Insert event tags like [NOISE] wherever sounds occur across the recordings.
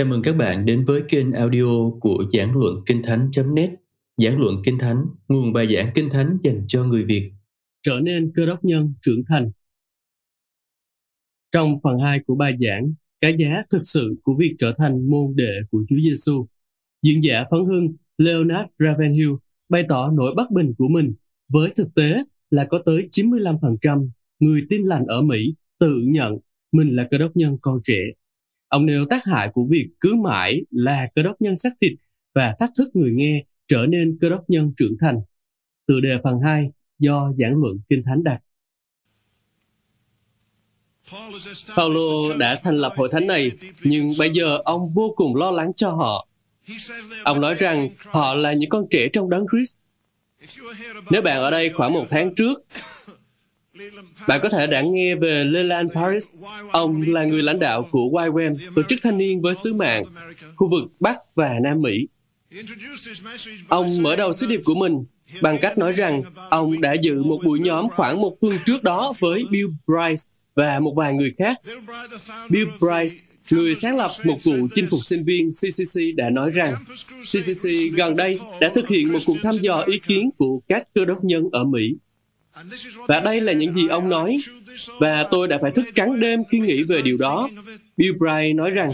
Chào mừng các bạn đến với kênh audio của Giảng Luận Kinh Thánh.net Giảng Luận Kinh Thánh, nguồn bài giảng Kinh Thánh dành cho người Việt. Trở nên cơ đốc nhân trưởng thành. Trong phần 2 của bài giảng Cái giá thực sự của việc trở thành môn đệ của Chúa Giêsu, diễn giả phấn hưng Leonard Ravenhill bày tỏ nỗi bất bình của mình với thực tế là có tới 95% người tin lành ở Mỹ tự nhận mình là cơ đốc nhân con trẻ. Ông nêu tác hại của việc cứ mãi là cơ đốc nhân xác thịt và thách thức người nghe trở nên cơ đốc nhân trưởng thành. Từ đề phần 2 do giảng luận Kinh Thánh đặt. Paulo đã thành lập hội thánh này, nhưng bây giờ ông vô cùng lo lắng cho họ. Ông nói rằng họ là những con trẻ trong đấng Christ. Nếu bạn ở đây khoảng một tháng trước, [LAUGHS] bạn có thể đã nghe về Leland Paris. Ông là người lãnh đạo của YWAM, tổ chức thanh niên với sứ mạng, khu vực Bắc và Nam Mỹ. Ông mở đầu sứ điệp của mình bằng cách nói rằng ông đã dự một buổi nhóm khoảng một tuần trước đó với Bill Bryce và một vài người khác. Bill Bryce, người sáng lập một vụ chinh phục sinh viên CCC đã nói rằng CCC gần đây đã thực hiện một cuộc thăm dò ý kiến của các cơ đốc nhân ở Mỹ và đây là những gì ông nói, và tôi đã phải thức trắng đêm khi nghĩ về điều đó. Bill Bright nói rằng,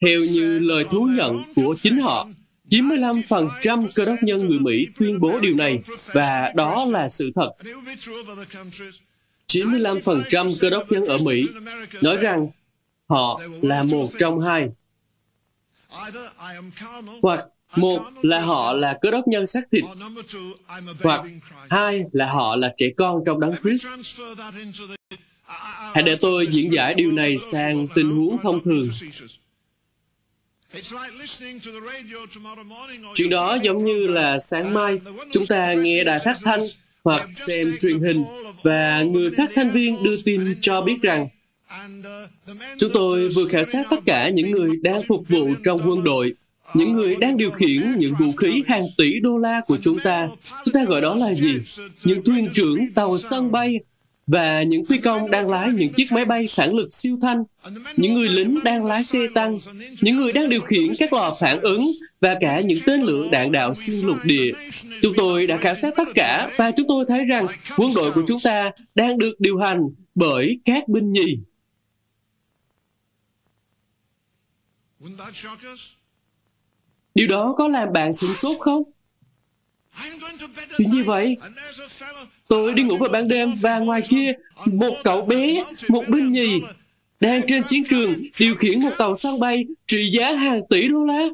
theo như lời thú nhận của chính họ, 95% cơ đốc nhân người Mỹ tuyên bố điều này, và đó là sự thật. 95% cơ đốc nhân ở Mỹ nói rằng họ là một trong hai. Hoặc một là họ là cơ đốc nhân xác thịt, hoặc hai là họ là trẻ con trong đấng Christ. Hãy để tôi diễn giải điều này sang tình huống thông thường. Chuyện đó giống như là sáng mai chúng ta nghe đài phát thanh hoặc xem truyền hình và người phát thanh viên đưa tin cho biết rằng chúng tôi vừa khảo sát tất cả những người đang phục vụ trong quân đội những người đang điều khiển những vũ khí hàng tỷ đô la của chúng ta. Chúng ta gọi đó là gì? Những thuyền trưởng tàu sân bay và những phi công đang lái những chiếc máy bay phản lực siêu thanh, những người lính đang lái xe tăng, những người đang điều khiển các lò phản ứng và cả những tên lửa đạn đạo xuyên lục địa. Chúng tôi đã khảo sát tất cả và chúng tôi thấy rằng quân đội của chúng ta đang được điều hành bởi các binh nhì. Điều đó có làm bạn sửng sốt không? Vì như vậy, tôi đi ngủ vào ban đêm và ngoài kia, một cậu bé, một binh nhì, đang trên chiến trường điều khiển một tàu sân bay trị giá hàng tỷ đô la.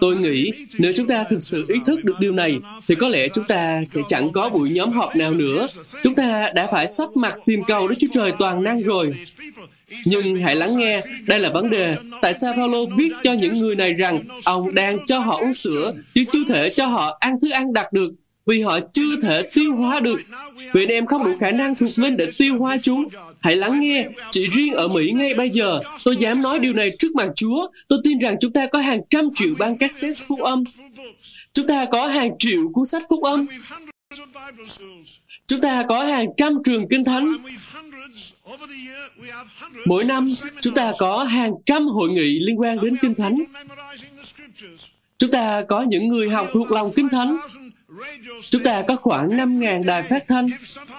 Tôi nghĩ nếu chúng ta thực sự ý thức được điều này, thì có lẽ chúng ta sẽ chẳng có buổi nhóm họp nào nữa. Chúng ta đã phải sắp mặt tìm cầu Đức Chúa Trời toàn năng rồi. Nhưng hãy lắng nghe, đây là vấn đề. Tại sao Paulo viết cho những người này rằng ông đang cho họ uống sữa, chứ chưa thể cho họ ăn thức ăn đặc được, vì họ chưa thể tiêu hóa được. Vì anh em không đủ khả năng thuộc linh để tiêu hóa chúng. Hãy lắng nghe, chỉ riêng ở Mỹ ngay bây giờ, tôi dám nói điều này trước mặt Chúa. Tôi tin rằng chúng ta có hàng trăm triệu băng cassette phúc âm. Chúng ta có hàng triệu cuốn sách phúc âm. Chúng ta có hàng trăm trường kinh thánh. Mỗi năm, chúng ta có hàng trăm hội nghị liên quan đến kinh thánh. Chúng ta có những người học thuộc lòng kinh thánh Chúng ta có khoảng 5.000 đài phát thanh,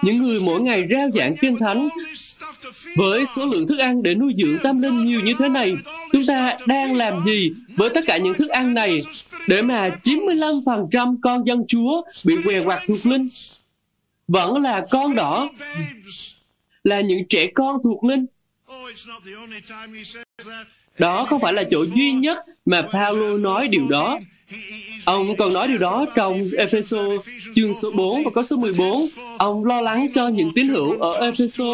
những người mỗi ngày rao giảng kinh thánh. Với số lượng thức ăn để nuôi dưỡng tâm linh nhiều như thế này, chúng ta đang làm gì với tất cả những thức ăn này để mà 95% con dân Chúa bị què quặt thuộc linh? Vẫn là con đỏ, là những trẻ con thuộc linh. Đó không phải là chỗ duy nhất mà Paulo nói điều đó. Ông còn nói điều đó trong Epheso chương số 4 và có số 14. Ông lo lắng cho những tín hữu ở Epheso.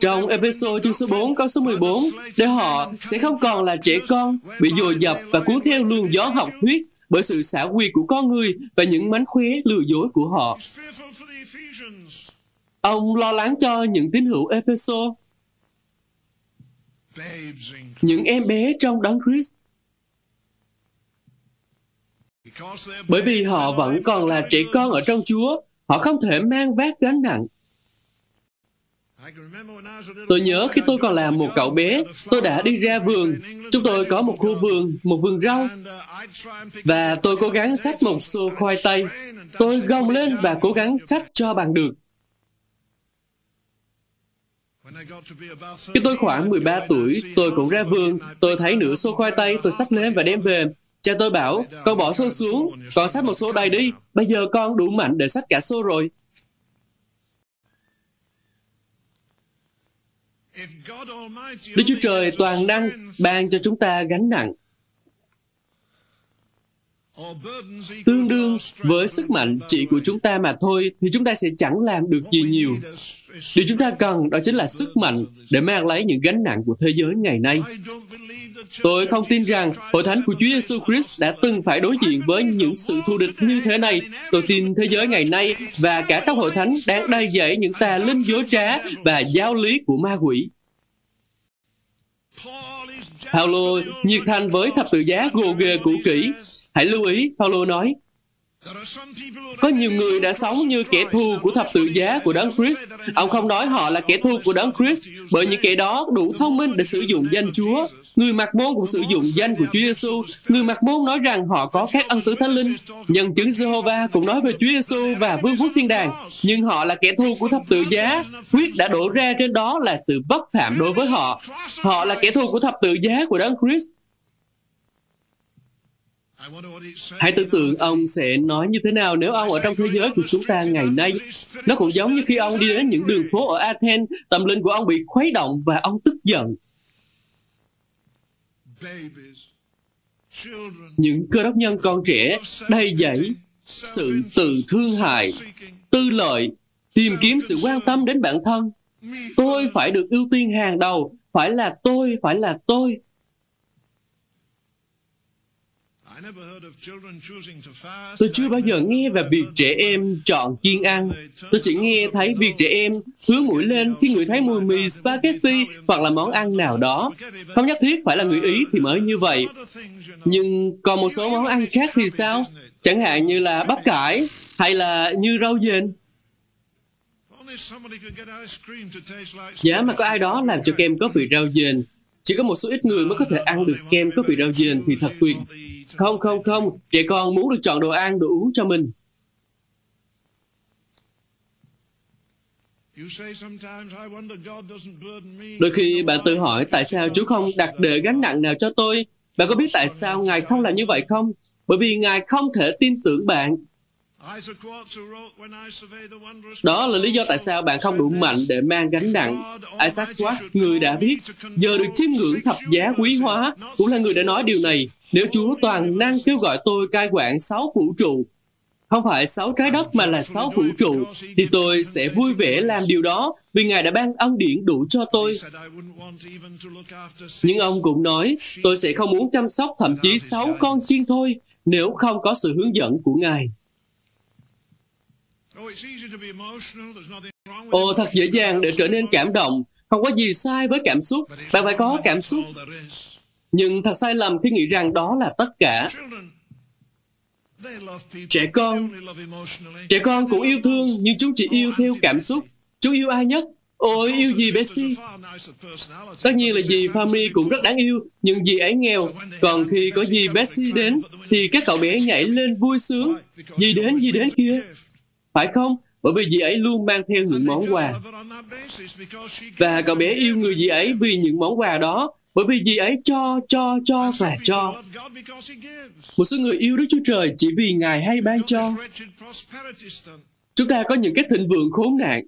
Trong Epheso chương số 4 có số 14, để họ sẽ không còn là trẻ con, bị dồi dập và cuốn theo luồng gió học thuyết bởi sự xả quyệt của con người và những mánh khóe lừa dối của họ. Ông lo lắng cho những tín hữu Epheso. Những em bé trong đấng Christ bởi vì họ vẫn còn là trẻ con ở trong Chúa, họ không thể mang vác gánh nặng. Tôi nhớ khi tôi còn là một cậu bé, tôi đã đi ra vườn. Chúng tôi có một khu vườn, một vườn rau. Và tôi cố gắng xách một xô khoai tây. Tôi gồng lên và cố gắng xách cho bằng được. Khi tôi khoảng 13 tuổi, tôi cũng ra vườn, tôi thấy nửa xô khoai tây, tôi xách lên và đem về. Cha tôi bảo, con bỏ xô xuống, con xách một xô đầy đi, bây giờ con đủ mạnh để xách cả xô rồi. Đức Chúa Trời toàn năng ban cho chúng ta gánh nặng. tương đương với sức mạnh chỉ của chúng ta mà thôi thì chúng ta sẽ chẳng làm được gì nhiều. điều chúng ta cần đó chính là sức mạnh để mang lấy những gánh nặng của thế giới ngày nay tôi không tin rằng hội thánh của Chúa Giêsu Christ đã từng phải đối diện với những sự thù địch như thế này. Tôi tin thế giới ngày nay và cả trong hội thánh đang đầy dẫy những tà linh dối trá và giáo lý của ma quỷ. Paulo nhiệt thành với thập tự giá gồ ghề cũ kỹ. Hãy lưu ý, Paulo nói, có nhiều người đã sống như kẻ thù của thập tự giá của Đấng Christ. Ông không nói họ là kẻ thù của Đấng Christ, bởi những kẻ đó đủ thông minh để sử dụng danh Chúa. Người mặc môn cũng sử dụng danh của Chúa Giêsu. Người mặc môn nói rằng họ có các ân tứ thánh linh. Nhân chứng Jehovah cũng nói về Chúa Giêsu và Vương quốc thiên đàng. Nhưng họ là kẻ thù của thập tự giá. Huyết đã đổ ra trên đó là sự vấp phạm đối với họ. Họ là kẻ thù của thập tự giá của Đấng Christ Hãy tưởng tượng ông sẽ nói như thế nào nếu ông ở trong thế giới của chúng ta ngày nay. Nó cũng giống như khi ông đi đến những đường phố ở Athens, tâm linh của ông bị khuấy động và ông tức giận. Những cơ đốc nhân con trẻ đầy dẫy sự tự thương hại, tư lợi, tìm kiếm sự quan tâm đến bản thân. Tôi phải được ưu tiên hàng đầu, phải là tôi, phải là tôi. Tôi chưa bao giờ nghe về việc trẻ em chọn kiêng ăn. Tôi chỉ nghe thấy việc trẻ em hướng mũi lên khi người thấy mùi mì spaghetti hoặc là món ăn nào đó. Không nhất thiết phải là người Ý thì mới như vậy. Nhưng còn một số món ăn khác thì sao? Chẳng hạn như là bắp cải hay là như rau dền. Giá mà có ai đó làm cho kem có vị rau dền chỉ có một số ít người mới có thể ăn được kem có vị rau dền thì thật tuyệt. Không, không, không. Trẻ con muốn được chọn đồ ăn, đồ uống cho mình. Đôi khi bạn tự hỏi tại sao Chúa không đặt đề gánh nặng nào cho tôi. Bạn có biết tại sao Ngài không làm như vậy không? Bởi vì Ngài không thể tin tưởng bạn. Đó là lý do tại sao bạn không đủ mạnh để mang gánh nặng. Isaac Swart, người đã viết, giờ được chiêm ngưỡng thập giá quý hóa, cũng là người đã nói điều này. Nếu Chúa toàn năng kêu gọi tôi cai quản sáu vũ trụ, không phải sáu trái đất mà là sáu vũ trụ, thì tôi sẽ vui vẻ làm điều đó vì Ngài đã ban ân điển đủ cho tôi. Nhưng ông cũng nói, tôi sẽ không muốn chăm sóc thậm chí sáu con chiên thôi nếu không có sự hướng dẫn của Ngài. Ồ, thật dễ dàng để trở nên cảm động. Không có gì sai với cảm xúc. Bạn phải có cảm xúc. Nhưng thật sai lầm khi nghĩ rằng đó là tất cả. Trẻ con, trẻ con cũng yêu thương, nhưng chúng chỉ yêu theo cảm xúc. Chúng yêu ai nhất? Ôi, yêu gì Bessie? Tất nhiên là dì Family cũng rất đáng yêu, nhưng dì ấy nghèo. Còn khi có dì Bessie đến, thì các cậu bé nhảy lên vui sướng. Dì đến, dì đến kia. Phải không? Bởi vì dì ấy luôn mang theo những món quà. Và cậu bé yêu người dì ấy vì những món quà đó, bởi vì dì ấy cho, cho, cho và cho. Một số người yêu Đức Chúa Trời chỉ vì Ngài hay ban cho. Chúng ta có những cái thịnh vượng khốn nạn.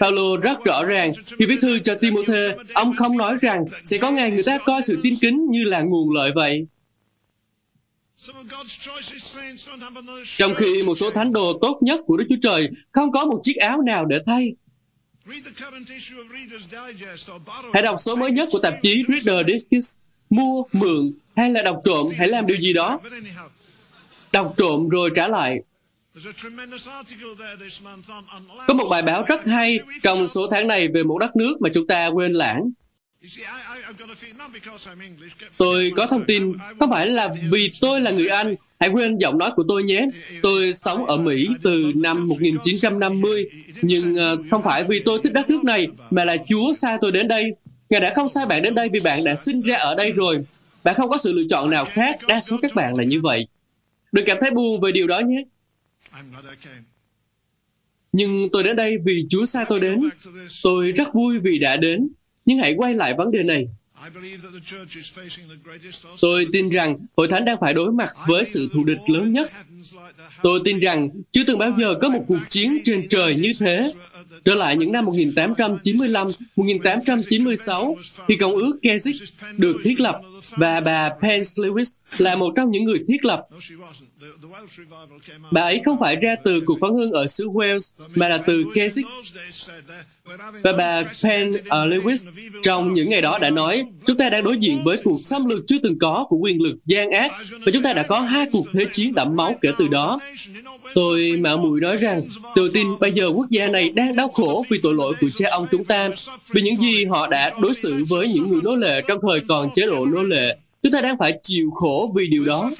Paulo rất rõ ràng khi viết thư cho Timothée, ông không nói rằng sẽ có ngày người ta coi sự tin kính như là nguồn lợi vậy. Trong khi một số thánh đồ tốt nhất của Đức Chúa Trời không có một chiếc áo nào để thay. Hãy đọc số mới nhất của tạp chí Reader Digest. Mua, mượn hay là đọc trộm, hãy làm điều gì đó. Đọc trộm rồi trả lại. Có một bài báo rất hay trong số tháng này về một đất nước mà chúng ta quên lãng. Tôi có thông tin, không phải là vì tôi là người Anh, hãy quên giọng nói của tôi nhé. Tôi sống ở Mỹ từ năm 1950, nhưng ờ, không phải vì tôi thích đất nước này, mà là Chúa sai tôi đến đây. Ngài đã không sai bạn đến đây vì bạn đã sinh ra ở đây rồi. Bạn không có sự lựa chọn nào khác, đa số các bạn là như vậy. Đừng cảm thấy buồn về điều đó nhé. Nhưng tôi đến đây vì Chúa sai tôi đến. Tôi rất vui vì đã đến. Nhưng hãy quay lại vấn đề này. Tôi tin rằng Hội Thánh đang phải đối mặt với sự thù địch lớn nhất. Tôi tin rằng chưa từng bao giờ có một cuộc chiến trên trời như thế. Trở lại những năm 1895, 1896, khi Công ước Keswick được thiết lập và bà Pence Lewis là một trong những người thiết lập. Bà ấy không phải ra từ cuộc phấn hương ở xứ Wales, mà là từ Keswick. Và bà Penn uh, à, Lewis trong những ngày đó đã nói, chúng ta đang đối diện với cuộc xâm lược chưa từng có của quyền lực gian ác, và chúng ta đã có hai cuộc thế chiến đẫm máu kể từ đó. Tôi mạo muội nói rằng, tôi tin bây giờ quốc gia này đang đau khổ vì tội lỗi của cha ông chúng ta, vì những gì họ đã đối xử với những người nô lệ trong thời còn chế độ nô lệ Chúng ta đang phải chịu khổ vì điều đó.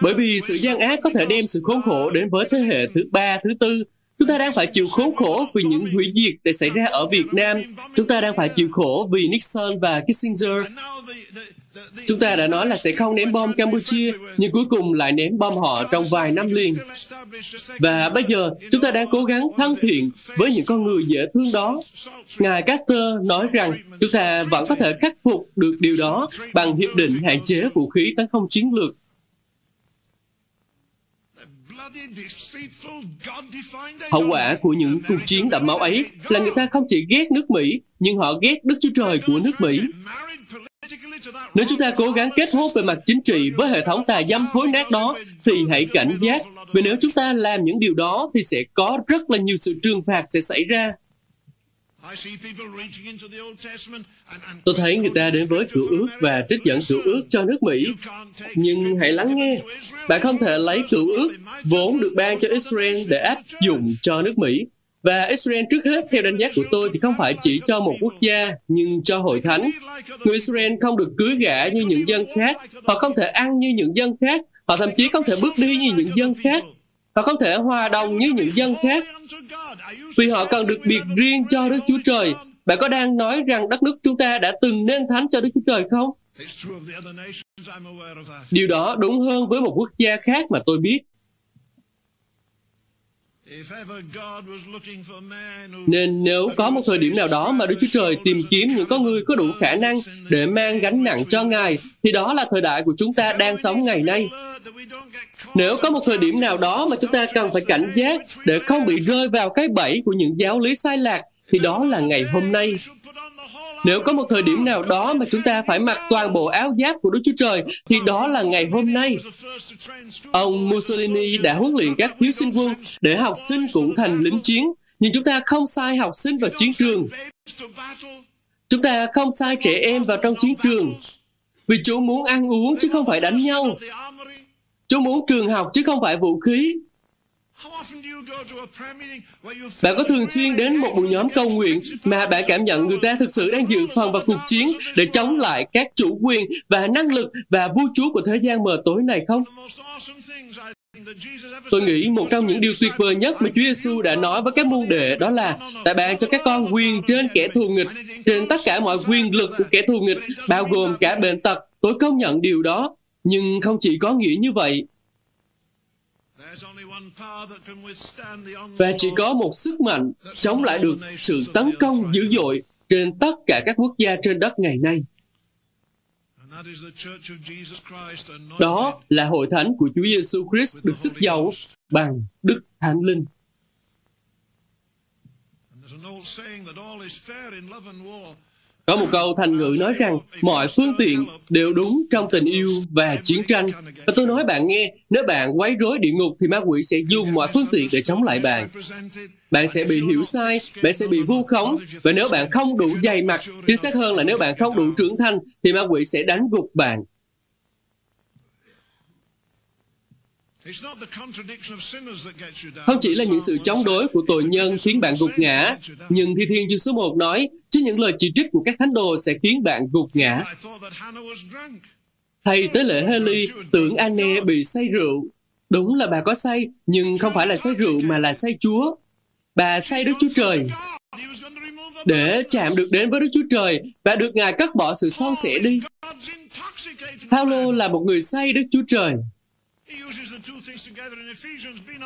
Bởi vì sự gian ác có thể đem sự khốn khổ đến với thế hệ thứ ba, thứ tư. Chúng ta đang phải chịu khốn khổ vì những hủy diệt để xảy ra ở Việt Nam. Chúng ta đang phải chịu khổ vì Nixon và Kissinger. Chúng ta đã nói là sẽ không ném bom Campuchia, nhưng cuối cùng lại ném bom họ trong vài năm liền. Và bây giờ, chúng ta đang cố gắng thân thiện với những con người dễ thương đó. Ngài Caster nói rằng chúng ta vẫn có thể khắc phục được điều đó bằng hiệp định hạn chế vũ khí tấn công chiến lược Hậu quả của những cuộc chiến đẫm máu ấy là người ta không chỉ ghét nước Mỹ, nhưng họ ghét Đức Chúa Trời của nước Mỹ. Nếu chúng ta cố gắng kết hốt về mặt chính trị với hệ thống tà dâm thối nát đó, thì hãy cảnh giác, vì nếu chúng ta làm những điều đó thì sẽ có rất là nhiều sự trừng phạt sẽ xảy ra. Tôi thấy người ta đến với cựu ước và trích dẫn cựu ước cho nước Mỹ. Nhưng hãy lắng nghe, bạn không thể lấy cựu ước vốn được ban cho Israel để áp dụng cho nước Mỹ. Và Israel trước hết, theo đánh giá của tôi, thì không phải chỉ cho một quốc gia, nhưng cho hội thánh. Người Israel không được cưới gả như những dân khác. Họ không thể ăn như những dân khác. Họ thậm chí không thể bước đi như những dân khác. Họ không thể hòa đồng như những dân khác. Vì họ cần được biệt riêng cho Đức Chúa Trời. Bạn có đang nói rằng đất nước chúng ta đã từng nên thánh cho Đức Chúa Trời không? Điều đó đúng hơn với một quốc gia khác mà tôi biết. Nên nếu có một thời điểm nào đó mà Đức Chúa Trời tìm kiếm những con người có đủ khả năng để mang gánh nặng cho Ngài, thì đó là thời đại của chúng ta đang sống ngày nay. Nếu có một thời điểm nào đó mà chúng ta cần phải cảnh giác để không bị rơi vào cái bẫy của những giáo lý sai lạc, thì đó là ngày hôm nay. Nếu có một thời điểm nào đó mà chúng ta phải mặc toàn bộ áo giáp của Đức Chúa Trời, thì đó là ngày hôm nay. Ông Mussolini đã huấn luyện các thiếu sinh quân để học sinh cũng thành lính chiến, nhưng chúng ta không sai học sinh vào chiến trường. Chúng ta không sai trẻ em vào trong chiến trường, vì Chúa muốn ăn uống chứ không phải đánh nhau. Chúa muốn trường học chứ không phải vũ khí. Bạn có thường xuyên đến một buổi nhóm cầu nguyện mà bạn cảm nhận người ta thực sự đang dự phần vào cuộc chiến để chống lại các chủ quyền và năng lực và vua chúa của thế gian mờ tối này không? Tôi nghĩ một trong những điều tuyệt vời nhất mà Chúa Giêsu đã nói với các môn đệ đó là tại bạn cho các con quyền trên kẻ thù nghịch, trên tất cả mọi quyền lực của kẻ thù nghịch, bao gồm cả bệnh tật. Tôi công nhận điều đó, nhưng không chỉ có nghĩa như vậy. Và chỉ có một sức mạnh chống lại được sự tấn công dữ dội trên tất cả các quốc gia trên đất ngày nay. Đó là hội thánh của Chúa Giêsu Christ được sức giàu bằng Đức Thánh Linh. Có một câu thành ngữ nói rằng mọi phương tiện đều đúng trong tình yêu và chiến tranh. Và tôi nói bạn nghe, nếu bạn quấy rối địa ngục thì ma quỷ sẽ dùng mọi phương tiện để chống lại bạn. Bạn sẽ bị hiểu sai, bạn sẽ bị vu khống, và nếu bạn không đủ dày mặt, chính xác hơn là nếu bạn không đủ trưởng thành, thì ma quỷ sẽ đánh gục bạn. Không chỉ là những sự chống đối của tội nhân khiến bạn gục ngã, nhưng Thi Thiên chương số 1 nói, chứ những lời chỉ trích của các thánh đồ sẽ khiến bạn gục ngã. Thầy tới lễ Heli tưởng Anne bị say rượu. Đúng là bà có say, nhưng không phải là say rượu mà là say Chúa. Bà say Đức Chúa Trời. Để chạm được đến với Đức Chúa Trời và được Ngài cắt bỏ sự son sẻ đi. Paulo là một người say Đức Chúa Trời.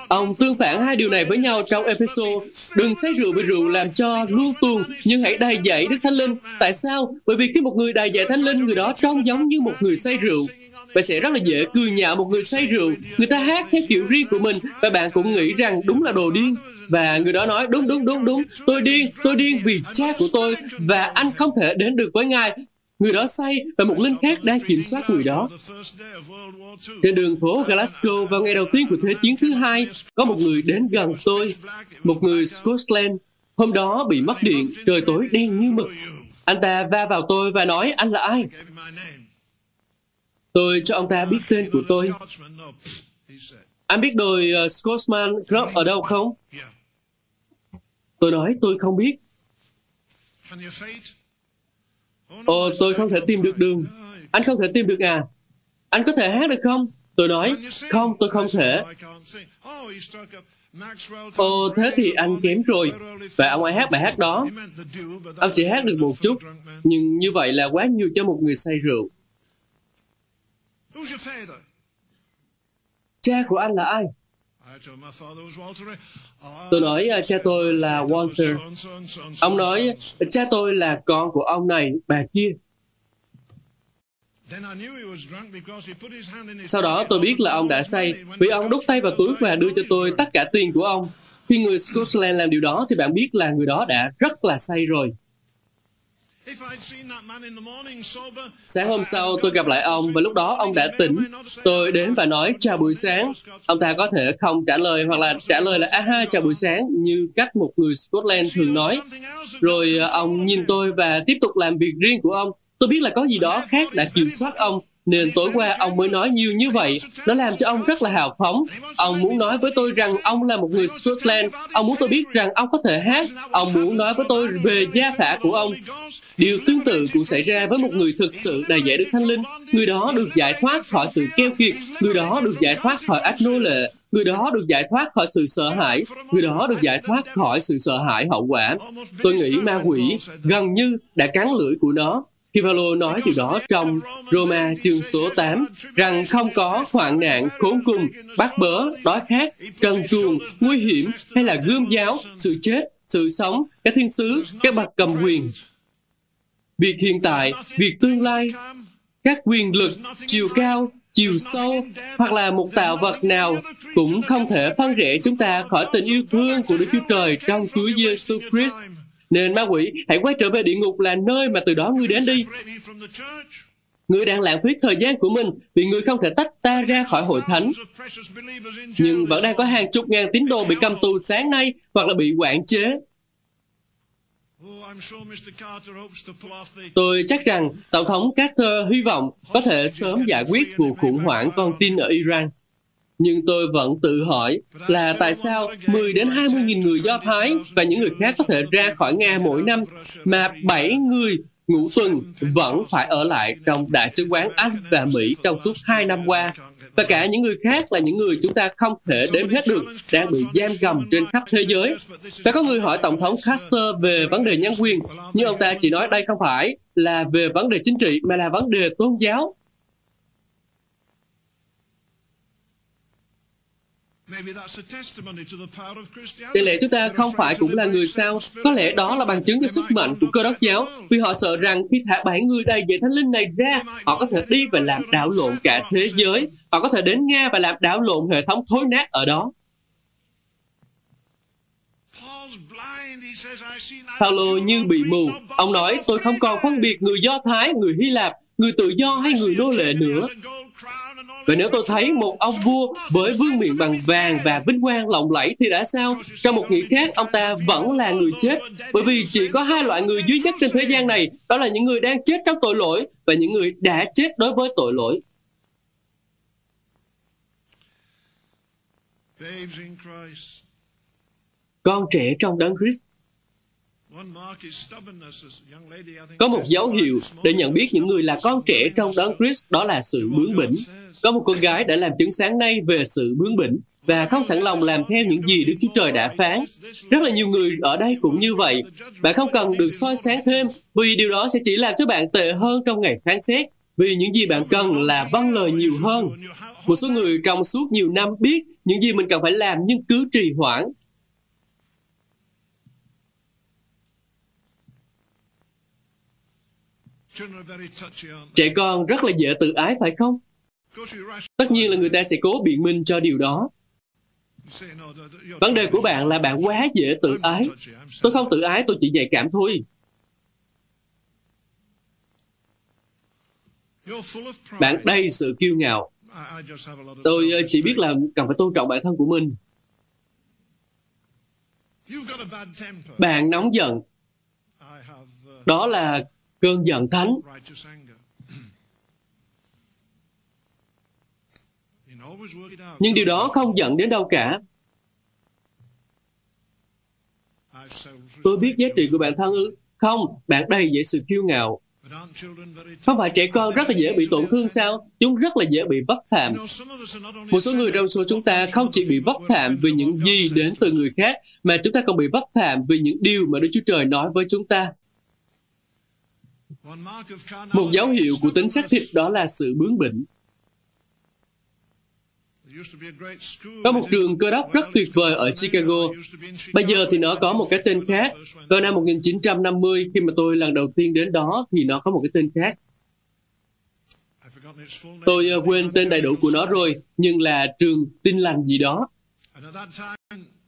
Ông tương phản hai điều này với nhau trong episode Đừng say rượu vì rượu làm cho luôn tuồng, nhưng hãy đầy dạy Đức Thánh Linh. Tại sao? Bởi vì khi một người đầy dạy Thánh Linh, người đó trông giống như một người say rượu. Bạn sẽ rất là dễ cười nhạo một người say rượu. Người ta hát theo kiểu riêng của mình và bạn cũng nghĩ rằng đúng là đồ điên. Và người đó nói đúng đúng đúng đúng, tôi điên, tôi điên vì cha của tôi và anh không thể đến được với ngài Người đó say và một linh khác đang kiểm soát người đó. Trên đường phố Glasgow vào ngày đầu tiên của Thế chiến thứ hai, có một người đến gần tôi, một người Scotland. Hôm đó bị mất điện, trời tối đen như mực. Anh ta va vào tôi và nói anh là ai? Tôi cho ông ta biết tên của tôi. Anh biết đồi uh, ờ, Scotsman Club ở đâu không? Tôi nói tôi không biết. Ồ, tôi không thể tìm được đường. Anh không thể tìm được à? Anh có thể hát được không? Tôi nói, không, tôi không thể. Ồ, thế thì anh kém rồi. Và ông ấy hát bài hát đó. Ông chỉ hát được một chút, nhưng như vậy là quá nhiều cho một người say rượu. Cha của anh là ai? Tôi nói à, cha tôi là Walter. Ông nói cha tôi là con của ông này, bà kia. Sau đó tôi biết là ông đã say vì ông đút tay vào túi và đưa cho tôi tất cả tiền của ông. Khi người Scotland làm điều đó thì bạn biết là người đó đã rất là say rồi. Sáng hôm sau tôi gặp lại ông và lúc đó ông đã tỉnh. Tôi đến và nói chào buổi sáng. Ông ta có thể không trả lời hoặc là trả lời là aha chào buổi sáng như cách một người Scotland thường nói. Rồi à, ông nhìn tôi và tiếp tục làm việc riêng của ông. Tôi biết là có gì đó khác đã kiểm soát ông nên tối qua ông mới nói nhiều như vậy. Nó làm cho ông rất là hào phóng. Ông muốn nói với tôi rằng ông là một người Scotland. Ông muốn tôi biết rằng ông có thể hát. Ông muốn nói với tôi về gia phả của ông. Điều tương tự cũng xảy ra với một người thực sự đầy dạy Đức Thánh Linh. Người đó được giải thoát khỏi sự keo kiệt. Người đó được giải thoát khỏi ác nô lệ. Người đó được giải thoát khỏi sự sợ hãi. Người đó được giải thoát khỏi sự sợ hãi hậu quả. Tôi nghĩ ma quỷ gần như đã cắn lưỡi của nó khi Phaolô nói điều đó trong Roma chương số 8 rằng không có hoạn nạn, khốn cùng, bắt bớ, đói khát, trần truồng, nguy hiểm hay là gươm giáo, sự chết, sự sống, các thiên sứ, các bậc cầm quyền. Việc hiện tại, việc tương lai, các quyền lực, chiều cao, chiều sâu hoặc là một tạo vật nào cũng không thể phân rẽ chúng ta khỏi tình yêu thương của Đức Chúa Trời trong Chúa Giêsu Christ nên ma quỷ, hãy quay trở về địa ngục là nơi mà từ đó ngươi đến đi. Ngươi đang lãng phí thời gian của mình vì ngươi không thể tách ta ra khỏi hội thánh. Nhưng vẫn đang có hàng chục ngàn tín đồ bị cầm tù sáng nay hoặc là bị quản chế. Tôi chắc rằng Tổng thống Carter hy vọng có thể sớm giải quyết vụ khủng hoảng con tin ở Iran. Nhưng tôi vẫn tự hỏi là tại sao 10 đến 20 nghìn người Do Thái và những người khác có thể ra khỏi Nga mỗi năm mà 7 người ngũ tuần vẫn phải ở lại trong Đại sứ quán Anh và Mỹ trong suốt 2 năm qua. Và cả những người khác là những người chúng ta không thể đếm hết được đang bị giam cầm trên khắp thế giới. Và có người hỏi Tổng thống Castro về vấn đề nhân quyền, nhưng ông ta chỉ nói đây không phải là về vấn đề chính trị mà là vấn đề tôn giáo. Tỷ lệ chúng ta không phải cũng là người sao? Có lẽ đó là bằng chứng cho sức mạnh của cơ đốc giáo, vì họ sợ rằng khi thả bảy người đầy dạy thánh linh này ra, họ có thể đi và làm đảo lộn cả thế giới. Họ có thể đến Nga và làm đảo lộn hệ thống thối nát ở đó. Paulo như bị mù. Ông nói, tôi không còn phân biệt người Do Thái, người Hy Lạp, người tự do hay người nô lệ nữa. Và nếu tôi thấy một ông vua với vương miện bằng vàng và vinh quang lộng lẫy thì đã sao? Trong một nghĩa khác, ông ta vẫn là người chết. Bởi vì chỉ có hai loại người duy nhất trên thế gian này, đó là những người đang chết trong tội lỗi và những người đã chết đối với tội lỗi. con trẻ trong đấng Christ. Có một dấu hiệu để nhận biết những người là con trẻ trong đấng Christ đó là sự bướng bỉnh. Có một cô gái đã làm chứng sáng nay về sự bướng bỉnh và không sẵn lòng làm theo những gì Đức Chúa Trời đã phán. Rất là nhiều người ở đây cũng như vậy. Bạn không cần được soi sáng thêm vì điều đó sẽ chỉ làm cho bạn tệ hơn trong ngày phán xét. Vì những gì bạn cần là vâng lời nhiều hơn. Một số người trong suốt nhiều năm biết những gì mình cần phải làm nhưng cứ trì hoãn. Trẻ con rất là dễ tự ái phải không? Tất nhiên là người ta sẽ cố biện minh cho điều đó. Vấn đề của bạn là bạn quá dễ tự ái. Tôi không tự ái, tôi chỉ nhạy cảm thôi. Bạn đầy sự kiêu ngạo. Tôi ờ, chỉ biết là cần phải tôn trọng bản thân của mình. Bạn nóng giận, đó là cơn giận thánh. Nhưng điều đó không dẫn đến đâu cả. Tôi biết giá trị của bản thân ư? Không, bạn đầy dễ sự kiêu ngạo. Không phải trẻ con rất là dễ bị tổn thương sao? Chúng rất là dễ bị vấp phạm. Một số người trong số chúng ta không chỉ bị vấp phạm vì những gì đến từ người khác, mà chúng ta còn bị vấp phạm vì những điều mà Đức Chúa Trời nói với chúng ta. Một dấu hiệu của tính xác thịt đó là sự bướng bỉnh. Có một trường cơ đốc rất tuyệt vời ở Chicago. Bây giờ thì nó có một cái tên khác. Vào năm 1950, khi mà tôi lần đầu tiên đến đó, thì nó có một cái tên khác. Tôi ờ, quên tên đầy đủ của nó rồi, nhưng là trường tin lành gì đó.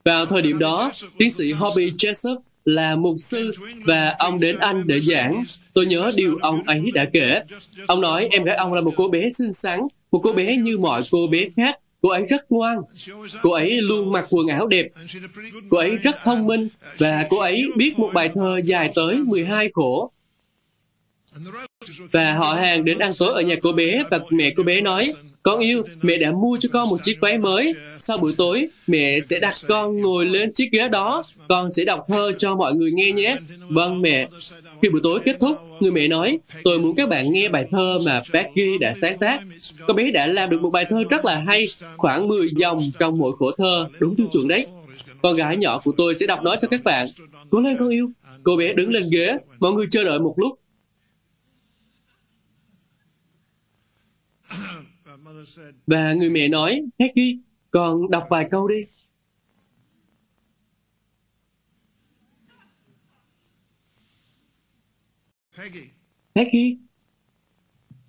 Vào thời điểm đó, tiến sĩ Hobby Jessup là mục sư và ông đến Anh để giảng. Tôi nhớ điều ông ấy đã kể. Ông nói em gái ông là một cô bé xinh xắn, một cô bé như mọi cô bé khác. Cô ấy rất ngoan, cô ấy luôn mặc quần áo đẹp, cô ấy rất thông minh và cô ấy biết một bài thơ dài tới 12 khổ. Và họ hàng đến ăn tối ở nhà cô bé và mẹ cô bé nói, con yêu, mẹ đã mua cho con một chiếc váy mới. Sau buổi tối, mẹ sẽ đặt con ngồi lên chiếc ghế đó. Con sẽ đọc thơ cho mọi người nghe nhé. Vâng mẹ. Khi buổi tối kết thúc, người mẹ nói, tôi muốn các bạn nghe bài thơ mà Becky đã sáng tác. Cô bé đã làm được một bài thơ rất là hay, khoảng 10 dòng trong mỗi khổ thơ, đúng tiêu chuẩn đấy. Con gái nhỏ của tôi sẽ đọc nó cho các bạn. Cố lên con yêu. Cô bé đứng lên ghế, mọi người chờ đợi một lúc. Và người mẹ nói, Becky, con đọc vài câu đi. Peggy, Becky,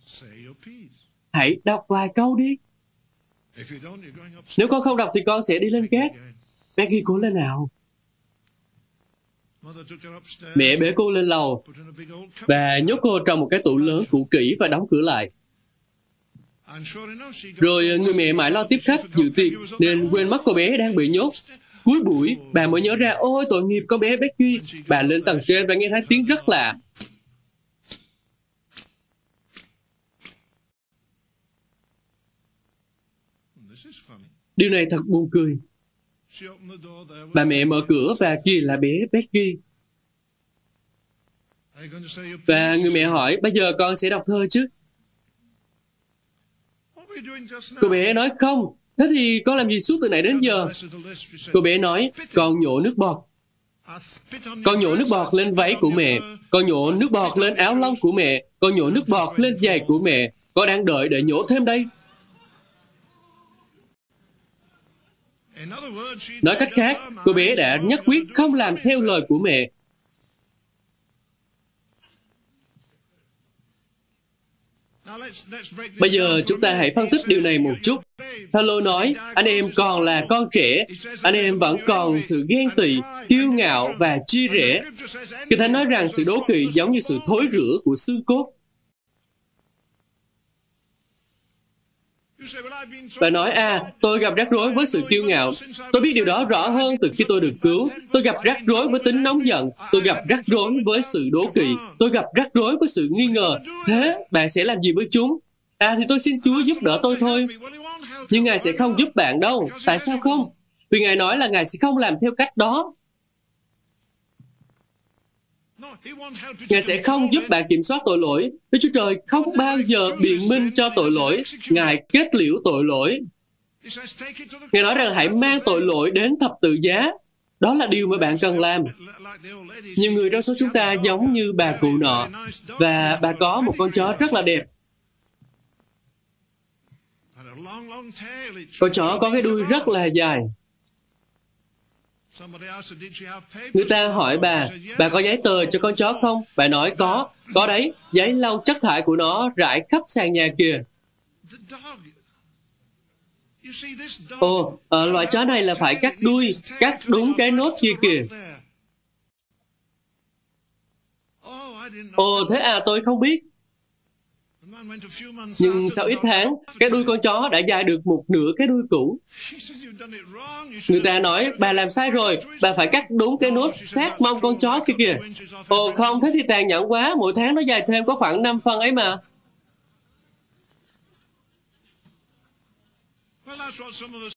say your piece. hãy đọc vài câu đi. Nếu con không đọc thì con sẽ đi lên gác. Becky cố lên nào. Mẹ bế cô lên lầu và nhốt cô trong một cái tủ lớn cũ kỹ và đóng cửa lại. Rồi người mẹ mãi lo tiếp khách dự tiệc nên quên mất cô bé đang bị nhốt. Cuối buổi, bà mới nhớ ra, ôi tội nghiệp con bé Becky. Bà lên tầng trên và nghe thấy tiếng rất lạ. Điều này thật buồn cười. Bà mẹ mở cửa và kia là bé Becky. Và người mẹ hỏi, bây giờ con sẽ đọc thơ chứ? Cô bé nói không. Thế thì con làm gì suốt từ nãy đến giờ? Cô bé nói, con nhổ nước bọt. Con nhổ nước bọt lên váy của mẹ. Con nhổ nước bọt lên áo lông của mẹ. Con nhổ nước bọt lên giày của mẹ. Con đang đợi để nhổ thêm đây. Nói cách khác, cô bé đã nhất quyết không làm theo lời của mẹ. Bây giờ chúng ta hãy phân tích điều này một chút. Hello nói, anh em còn là con trẻ, anh em vẫn còn sự ghen tị, kiêu ngạo và chia rẽ. Kinh Thánh nói rằng sự đố kỵ giống như sự thối rửa của xương cốt. Bạn nói, à, tôi gặp rắc rối với sự kiêu ngạo. Tôi biết điều đó rõ hơn từ khi tôi được cứu. Tôi gặp rắc rối với tính nóng giận. Tôi gặp rắc rối với sự đố kỵ. Tôi gặp rắc rối với sự nghi ngờ. Thế, bạn sẽ làm gì với chúng? À thì tôi xin Chúa giúp đỡ tôi thôi. Nhưng Ngài sẽ không giúp bạn đâu. Tại sao không? Vì Ngài nói là Ngài sẽ không làm theo cách đó. Ngài sẽ không giúp bạn kiểm soát tội lỗi. Đức Chúa Trời không bao giờ biện minh cho tội lỗi. Ngài kết liễu tội lỗi. Ngài nói rằng hãy mang tội lỗi đến thập tự giá. Đó là điều mà bạn cần làm. Nhiều người trong số chúng ta giống như bà cụ nọ và bà có một con chó rất là đẹp. Con chó có cái đuôi rất là dài. Người ta hỏi bà, bà có giấy tờ cho con chó không? Bà nói có, có đấy, giấy lau chất thải của nó rải khắp sàn nhà kìa. Ồ, à, loại chó này là phải cắt đuôi, cắt đúng cái nốt kia kìa. Ồ, thế à, tôi không biết. Nhưng sau ít tháng, cái đuôi con chó đã dài được một nửa cái đuôi cũ. Người ta nói, bà làm sai rồi, bà phải cắt đúng cái nốt sát mông con chó kia kìa. Ồ không, thế thì tàn nhẫn quá, mỗi tháng nó dài thêm có khoảng 5 phân ấy mà.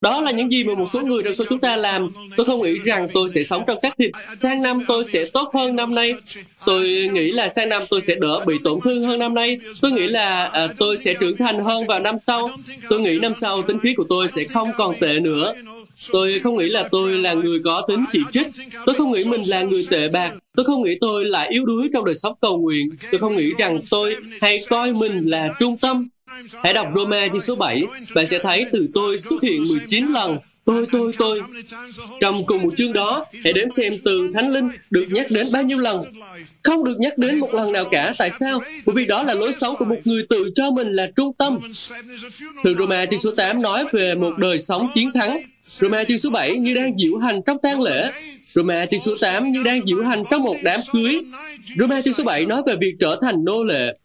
Đó là những gì mà một số người trong số chúng ta làm. Tôi không nghĩ rằng tôi sẽ sống trong xác thịt. Sang năm tôi sẽ tốt hơn năm nay. Tôi nghĩ là sang năm tôi sẽ đỡ bị tổn thương hơn năm nay. Tôi nghĩ là à, tôi sẽ trưởng thành hơn vào năm sau. Tôi nghĩ năm sau tính khí của tôi sẽ không còn tệ nữa. Tôi không nghĩ là tôi là người có tính chỉ trích. Tôi không nghĩ mình là người tệ bạc. Tôi không nghĩ tôi là yếu đuối trong đời sống cầu nguyện. Tôi không nghĩ rằng tôi hay coi mình là trung tâm. Hãy đọc Roma chương số 7, bạn sẽ thấy từ tôi xuất hiện 19 lần. Tôi, tôi, tôi. Trong cùng một chương đó, hãy đếm xem từ Thánh Linh được nhắc đến bao nhiêu lần. Không được nhắc đến một lần nào cả. Tại sao? Bởi vì đó là lối sống của một người tự cho mình là trung tâm. Từ Roma chương số 8 nói về một đời sống chiến thắng. Roma chương số 7 như đang diễu hành trong tang lễ. Roma chương số 8 như đang diễu hành trong một đám cưới. Roma chương số 7 nói về việc trở thành nô lệ.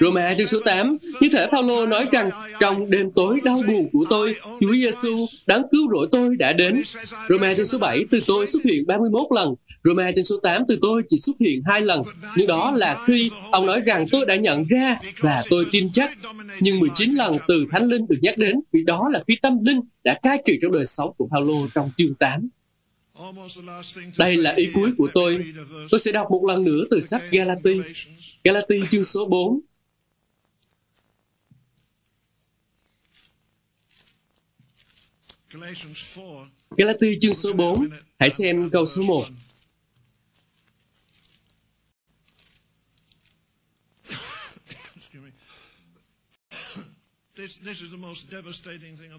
Roma chương số 8 như thể Phaolô nói rằng trong đêm tối đau buồn của tôi, Chúa Giêsu đáng cứu rỗi tôi đã đến. Roma chương số 7 từ tôi xuất hiện 31 lần. Roma chương số 8 từ tôi chỉ xuất hiện hai lần. Nhưng đó là khi ông nói rằng tôi đã nhận ra và tôi tin chắc. Nhưng 19 lần từ Thánh Linh được nhắc đến vì đó là khi tâm linh đã cai trị trong đời sống của Phaolô trong chương 8. Đây là ý cuối của tôi. Tôi sẽ đọc một lần nữa từ sách Galati. Galati chương số 4. Galati chương số 4. Hãy xem câu số 1.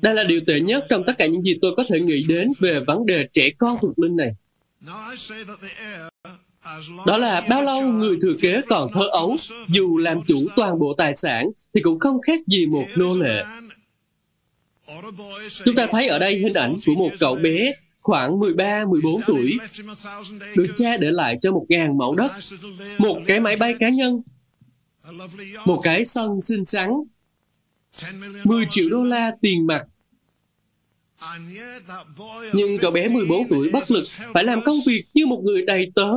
Đây là điều tệ nhất trong tất cả những gì tôi có thể nghĩ đến về vấn đề trẻ con thuộc linh này. Đó là bao lâu người thừa kế còn thơ ấu, dù làm chủ toàn bộ tài sản, thì cũng không khác gì một nô lệ. Chúng ta thấy ở đây hình ảnh của một cậu bé khoảng 13-14 tuổi, được cha để lại cho một ngàn mẫu đất, một cái máy bay cá nhân, một cái sân xinh xắn, 10 triệu đô la tiền mặt. Nhưng cậu bé 14 tuổi bất lực phải làm công việc như một người đầy tớ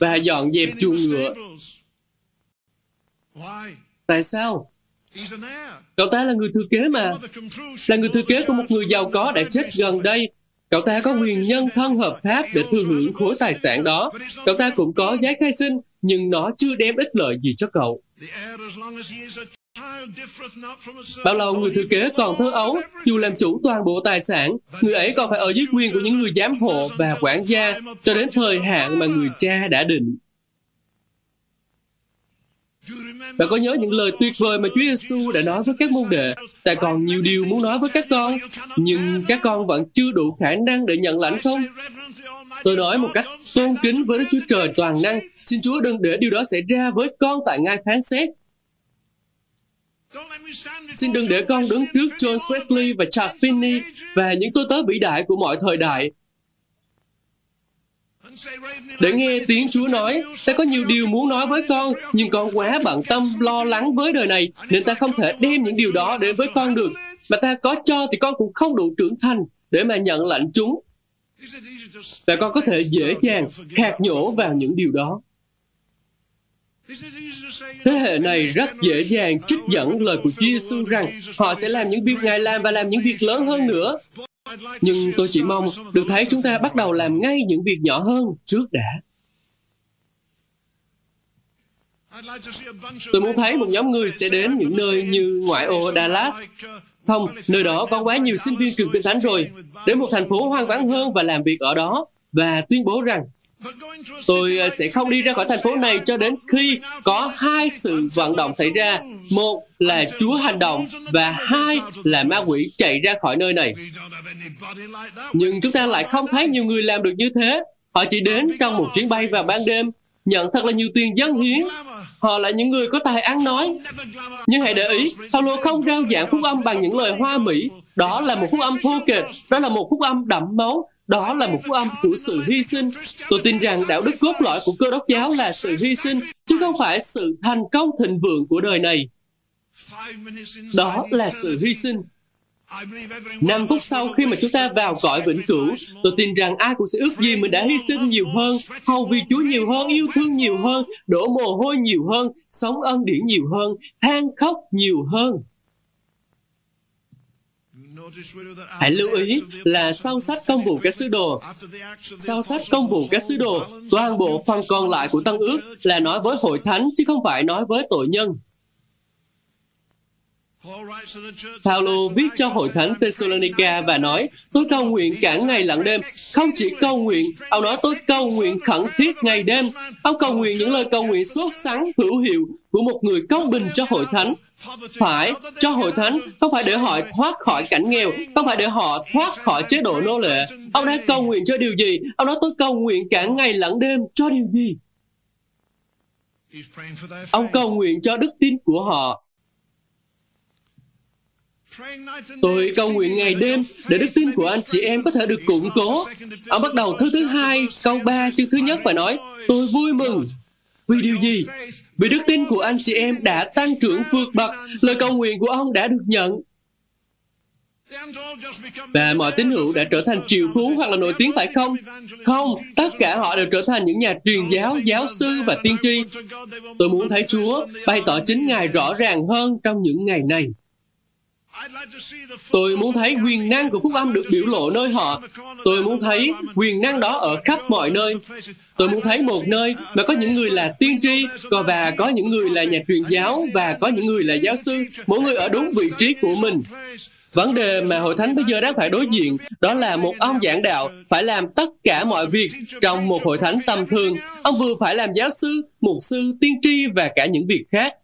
và dọn dẹp chuồng ngựa. Tại sao? Cậu ta là người thừa kế mà. Là người thừa kế của một người giàu có đã chết gần đây. Cậu ta có quyền nhân thân hợp pháp để thừa hưởng khối tài sản đó. Cậu ta cũng có giấy khai sinh, nhưng nó chưa đem ích lợi gì cho cậu. Bao lâu người thừa kế còn thơ ấu, dù làm chủ toàn bộ tài sản, người ấy còn phải ở dưới quyền của những người giám hộ và quản gia cho đến thời hạn mà người cha đã định. Bạn có nhớ những lời tuyệt vời mà Chúa Giêsu đã nói với các môn đệ? Ta còn nhiều điều muốn nói với các con, nhưng các con vẫn chưa đủ khả năng để nhận lãnh không? Tôi nói một cách tôn kính với Đức Chúa Trời toàn năng, xin Chúa đừng để điều đó xảy ra với con tại ngai phán xét. Xin đừng để con đứng trước John Wesley và Charles Finney và những tôi tớ vĩ đại của mọi thời đại. Để nghe tiếng Chúa nói, ta có nhiều điều muốn nói với con, nhưng con quá bận tâm lo lắng với đời này, nên ta không thể đem những điều đó đến với con được. Mà ta có cho thì con cũng không đủ trưởng thành để mà nhận lãnh chúng. Và con có thể dễ dàng khạc nhổ vào những điều đó. Thế hệ này rất dễ dàng trích dẫn lời của Chúa Giêsu rằng họ sẽ làm những việc Ngài làm và làm những việc lớn hơn nữa. Nhưng tôi chỉ mong được thấy chúng ta bắt đầu làm ngay những việc nhỏ hơn trước đã. Tôi muốn thấy một nhóm người sẽ đến những nơi như ngoại ô Dallas. Không, nơi đó có quá nhiều sinh viên trường kinh thánh rồi. Đến một thành phố hoang vắng hơn và làm việc ở đó và tuyên bố rằng Tôi ờ, sẽ không đi ra khỏi thành phố này cho đến khi có hai sự vận động xảy ra. Một là Chúa hành động và hai là ma quỷ chạy ra khỏi nơi này. Nhưng chúng ta lại không thấy nhiều người làm được như thế. Họ chỉ đến trong một chuyến bay vào ban đêm, nhận thật là nhiều tiền dân hiến. Họ là những người có tài ăn nói. Nhưng hãy để ý, Paulo không rao giảng phúc âm bằng những lời hoa mỹ. Đó là một phúc âm thô kệch, đó là một phúc âm đậm máu, đó là một phúc âm của sự hy sinh. Tôi tin rằng đạo đức cốt lõi của cơ đốc giáo là sự hy sinh, chứ không phải sự thành công thịnh vượng của đời này. Đó là sự hy sinh. Năm phút sau khi mà chúng ta vào cõi vĩnh cửu, tôi tin rằng ai cũng sẽ ước gì mình đã hy sinh nhiều hơn, hầu vì Chúa nhiều hơn, yêu thương nhiều hơn, đổ mồ hôi nhiều hơn, sống ân điển nhiều hơn, than khóc nhiều hơn. Hãy lưu ý là sau sách công vụ các sứ đồ, sau sách công vụ các sứ đồ, toàn bộ phần còn lại của Tân ước là nói với hội thánh chứ không phải nói với tội nhân. Paulo viết cho hội thánh Thessalonica và nói, tôi cầu nguyện cả ngày lẫn đêm. Không chỉ cầu nguyện, ông nói tôi cầu nguyện khẩn thiết ngày đêm. Ông cầu nguyện những lời cầu nguyện sốt sắng, hữu hiệu của một người công bình cho hội thánh. Phải, cho hội thánh, không phải để họ thoát khỏi cảnh nghèo, không phải để họ thoát khỏi chế độ nô lệ. Ông đã cầu nguyện cho điều gì? Ông nói tôi cầu nguyện cả ngày lẫn đêm cho điều gì? Ông cầu nguyện cho đức tin của họ. Tôi cầu nguyện ngày đêm để đức tin của anh chị em có thể được củng cố. Ông bắt đầu thứ thứ hai, câu ba, chương thứ nhất và nói, tôi vui mừng. Vì điều gì? Vì đức tin của anh chị em đã tăng trưởng vượt bậc, lời cầu nguyện của ông đã được nhận. Và mọi tín hữu đã trở thành triệu phú hoặc là nổi tiếng phải không? Không, tất cả họ đều trở thành những nhà truyền giáo, giáo sư và tiên tri. Tôi muốn thấy Chúa bày tỏ chính Ngài rõ ràng hơn trong những ngày này. Tôi muốn thấy quyền năng của phúc âm được biểu lộ nơi họ. Tôi muốn thấy quyền năng đó ở khắp mọi nơi. Tôi muốn thấy một nơi mà có những người là tiên tri và có những người là nhà truyền giáo và có những người là giáo sư. Mỗi người ở đúng vị trí của mình. Vấn đề mà hội thánh bây giờ đang phải đối diện đó là một ông giảng đạo phải làm tất cả mọi việc trong một hội thánh tầm thường. Ông vừa phải làm giáo sư, mục sư, tiên tri và cả những việc khác.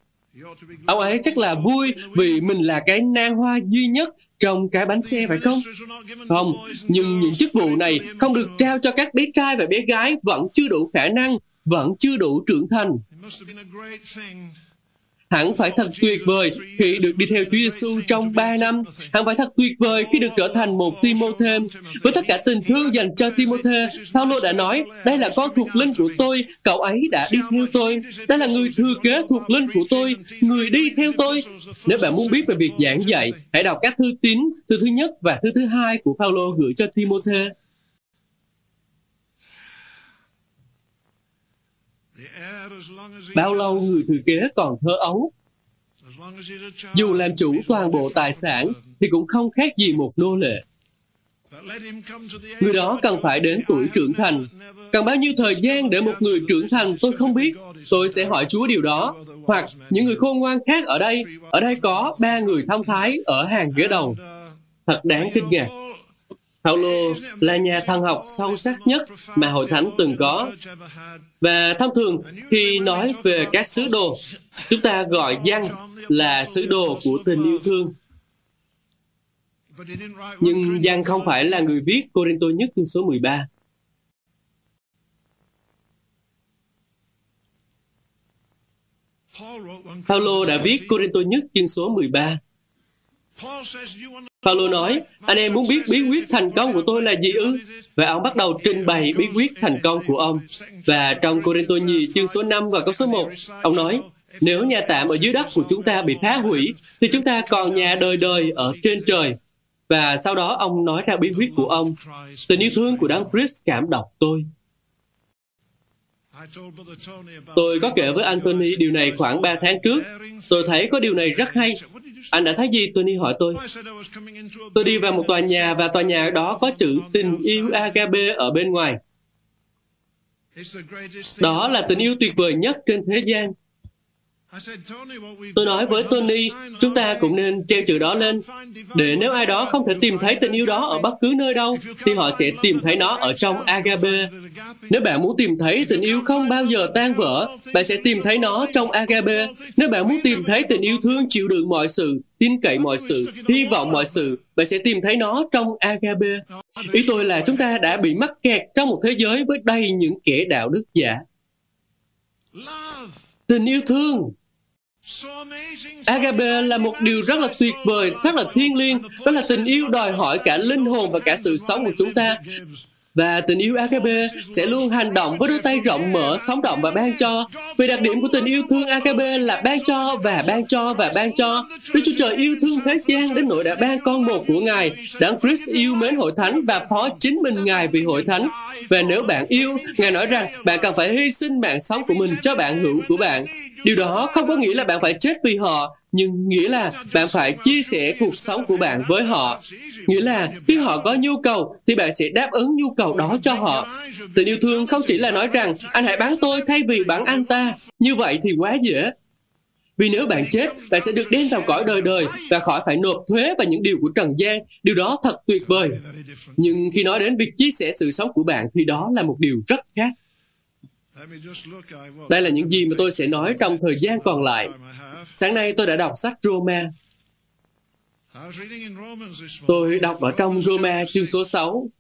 Ông ấy chắc là vui vì mình là cái nang hoa duy nhất trong cái bánh xe phải không? Không, nhưng những chức vụ này không được trao cho các bé trai và bé gái vẫn chưa đủ khả năng, vẫn chưa đủ trưởng thành. Hẳn phải thật tuyệt vời khi được đi theo Chúa Giêsu trong 3 năm. Hẳn phải thật tuyệt vời khi được trở thành một Timôthê. Với tất cả tình thương dành cho Timôthê, Paulo đã nói, đây là con thuộc linh của tôi, cậu ấy đã đi theo tôi. Đây là người thừa kế thuộc linh của tôi, người đi theo tôi. Nếu bạn muốn biết về việc giảng dạy, hãy đọc các thư tín, thư thứ nhất và thư thứ hai của Paulo gửi cho Timôthê. Bao lâu người thừa kế còn thơ ấu? Dù làm chủ toàn bộ tài sản thì cũng không khác gì một nô lệ. Người đó cần phải đến tuổi trưởng thành. Cần bao nhiêu thời gian để một người trưởng thành tôi không biết. Tôi sẽ hỏi Chúa điều đó. Hoặc những người khôn ngoan khác ở đây. Ở đây có ba người thông thái ở hàng ghế đầu. Thật đáng kinh ngạc. Paulo là nhà thần học sâu sắc nhất mà hội thánh từng có. Và thông thường khi nói về các sứ đồ, chúng ta gọi Giăng là sứ đồ của tình yêu thương. Nhưng Giăng không phải là người viết Corinto nhất chương số 13. Paulo đã viết Corinto nhất chương số 13. Paulo nói, anh em muốn biết bí quyết thành công của tôi là gì ư? Và ông bắt đầu trình bày bí quyết thành công của ông. Và trong Corinto nhì chương số 5 và câu số 1, ông nói, nếu nhà tạm ở dưới đất của chúng ta bị phá hủy, thì chúng ta còn nhà đời đời ở trên trời. Và sau đó ông nói ra bí quyết của ông. Tình yêu thương của Đấng Christ cảm động tôi. Tôi có kể với Anthony điều này khoảng 3 tháng trước. Tôi thấy có điều này rất hay. Anh đã thấy gì? Tony hỏi tôi. Tôi đi vào một tòa nhà và tòa nhà đó có chữ tình yêu agape ở bên ngoài. Đó là tình yêu tuyệt vời nhất trên thế gian. Tôi nói với Tony, chúng ta cũng nên treo chữ đó lên, để nếu ai đó không thể tìm thấy tình yêu đó ở bất cứ nơi đâu, thì họ sẽ tìm thấy nó ở trong Agape. Nếu bạn muốn tìm thấy tình yêu không bao giờ tan vỡ, bạn sẽ tìm thấy nó trong Agape. Nếu bạn muốn tìm thấy tình yêu thương chịu đựng mọi sự, tin cậy mọi sự, hy vọng mọi sự, bạn sẽ tìm thấy nó trong Agape. Ý tôi là chúng ta đã bị mắc kẹt trong một thế giới với đầy những kẻ đạo đức giả. Tình yêu thương Agape là một điều rất là tuyệt vời, rất là thiêng liêng. Đó là tình yêu đòi hỏi cả linh hồn và cả sự sống của chúng ta. Và tình yêu AKB sẽ luôn hành động với đôi tay rộng mở, sống động và ban cho. Vì đặc điểm của tình yêu thương AKB là ban cho và ban cho và ban cho. Đức Chúa Trời yêu thương thế gian đến nỗi đã ban con một của Ngài. Đấng Christ yêu mến hội thánh và phó chính mình Ngài vì hội thánh. Và nếu bạn yêu, Ngài nói rằng bạn cần phải hy sinh mạng sống của mình cho bạn hữu của bạn. Điều đó không có nghĩa là bạn phải chết vì họ, nhưng nghĩa là bạn phải chia sẻ cuộc sống của bạn với họ. Nghĩa là khi họ có nhu cầu thì bạn sẽ đáp ứng nhu cầu đó cho họ. Tình yêu thương không chỉ là nói rằng anh hãy bán tôi thay vì bán anh ta. Như vậy thì quá dễ. Vì nếu bạn chết, bạn sẽ được đem vào cõi đời đời và khỏi phải nộp thuế và những điều của trần gian. Điều đó thật tuyệt vời. Nhưng khi nói đến việc chia sẻ sự sống của bạn thì đó là một điều rất khác. Đây là những gì mà tôi sẽ nói trong thời gian còn lại. Sáng nay tôi đã đọc sách Roma. Tôi đọc ở trong Roma chương số 6.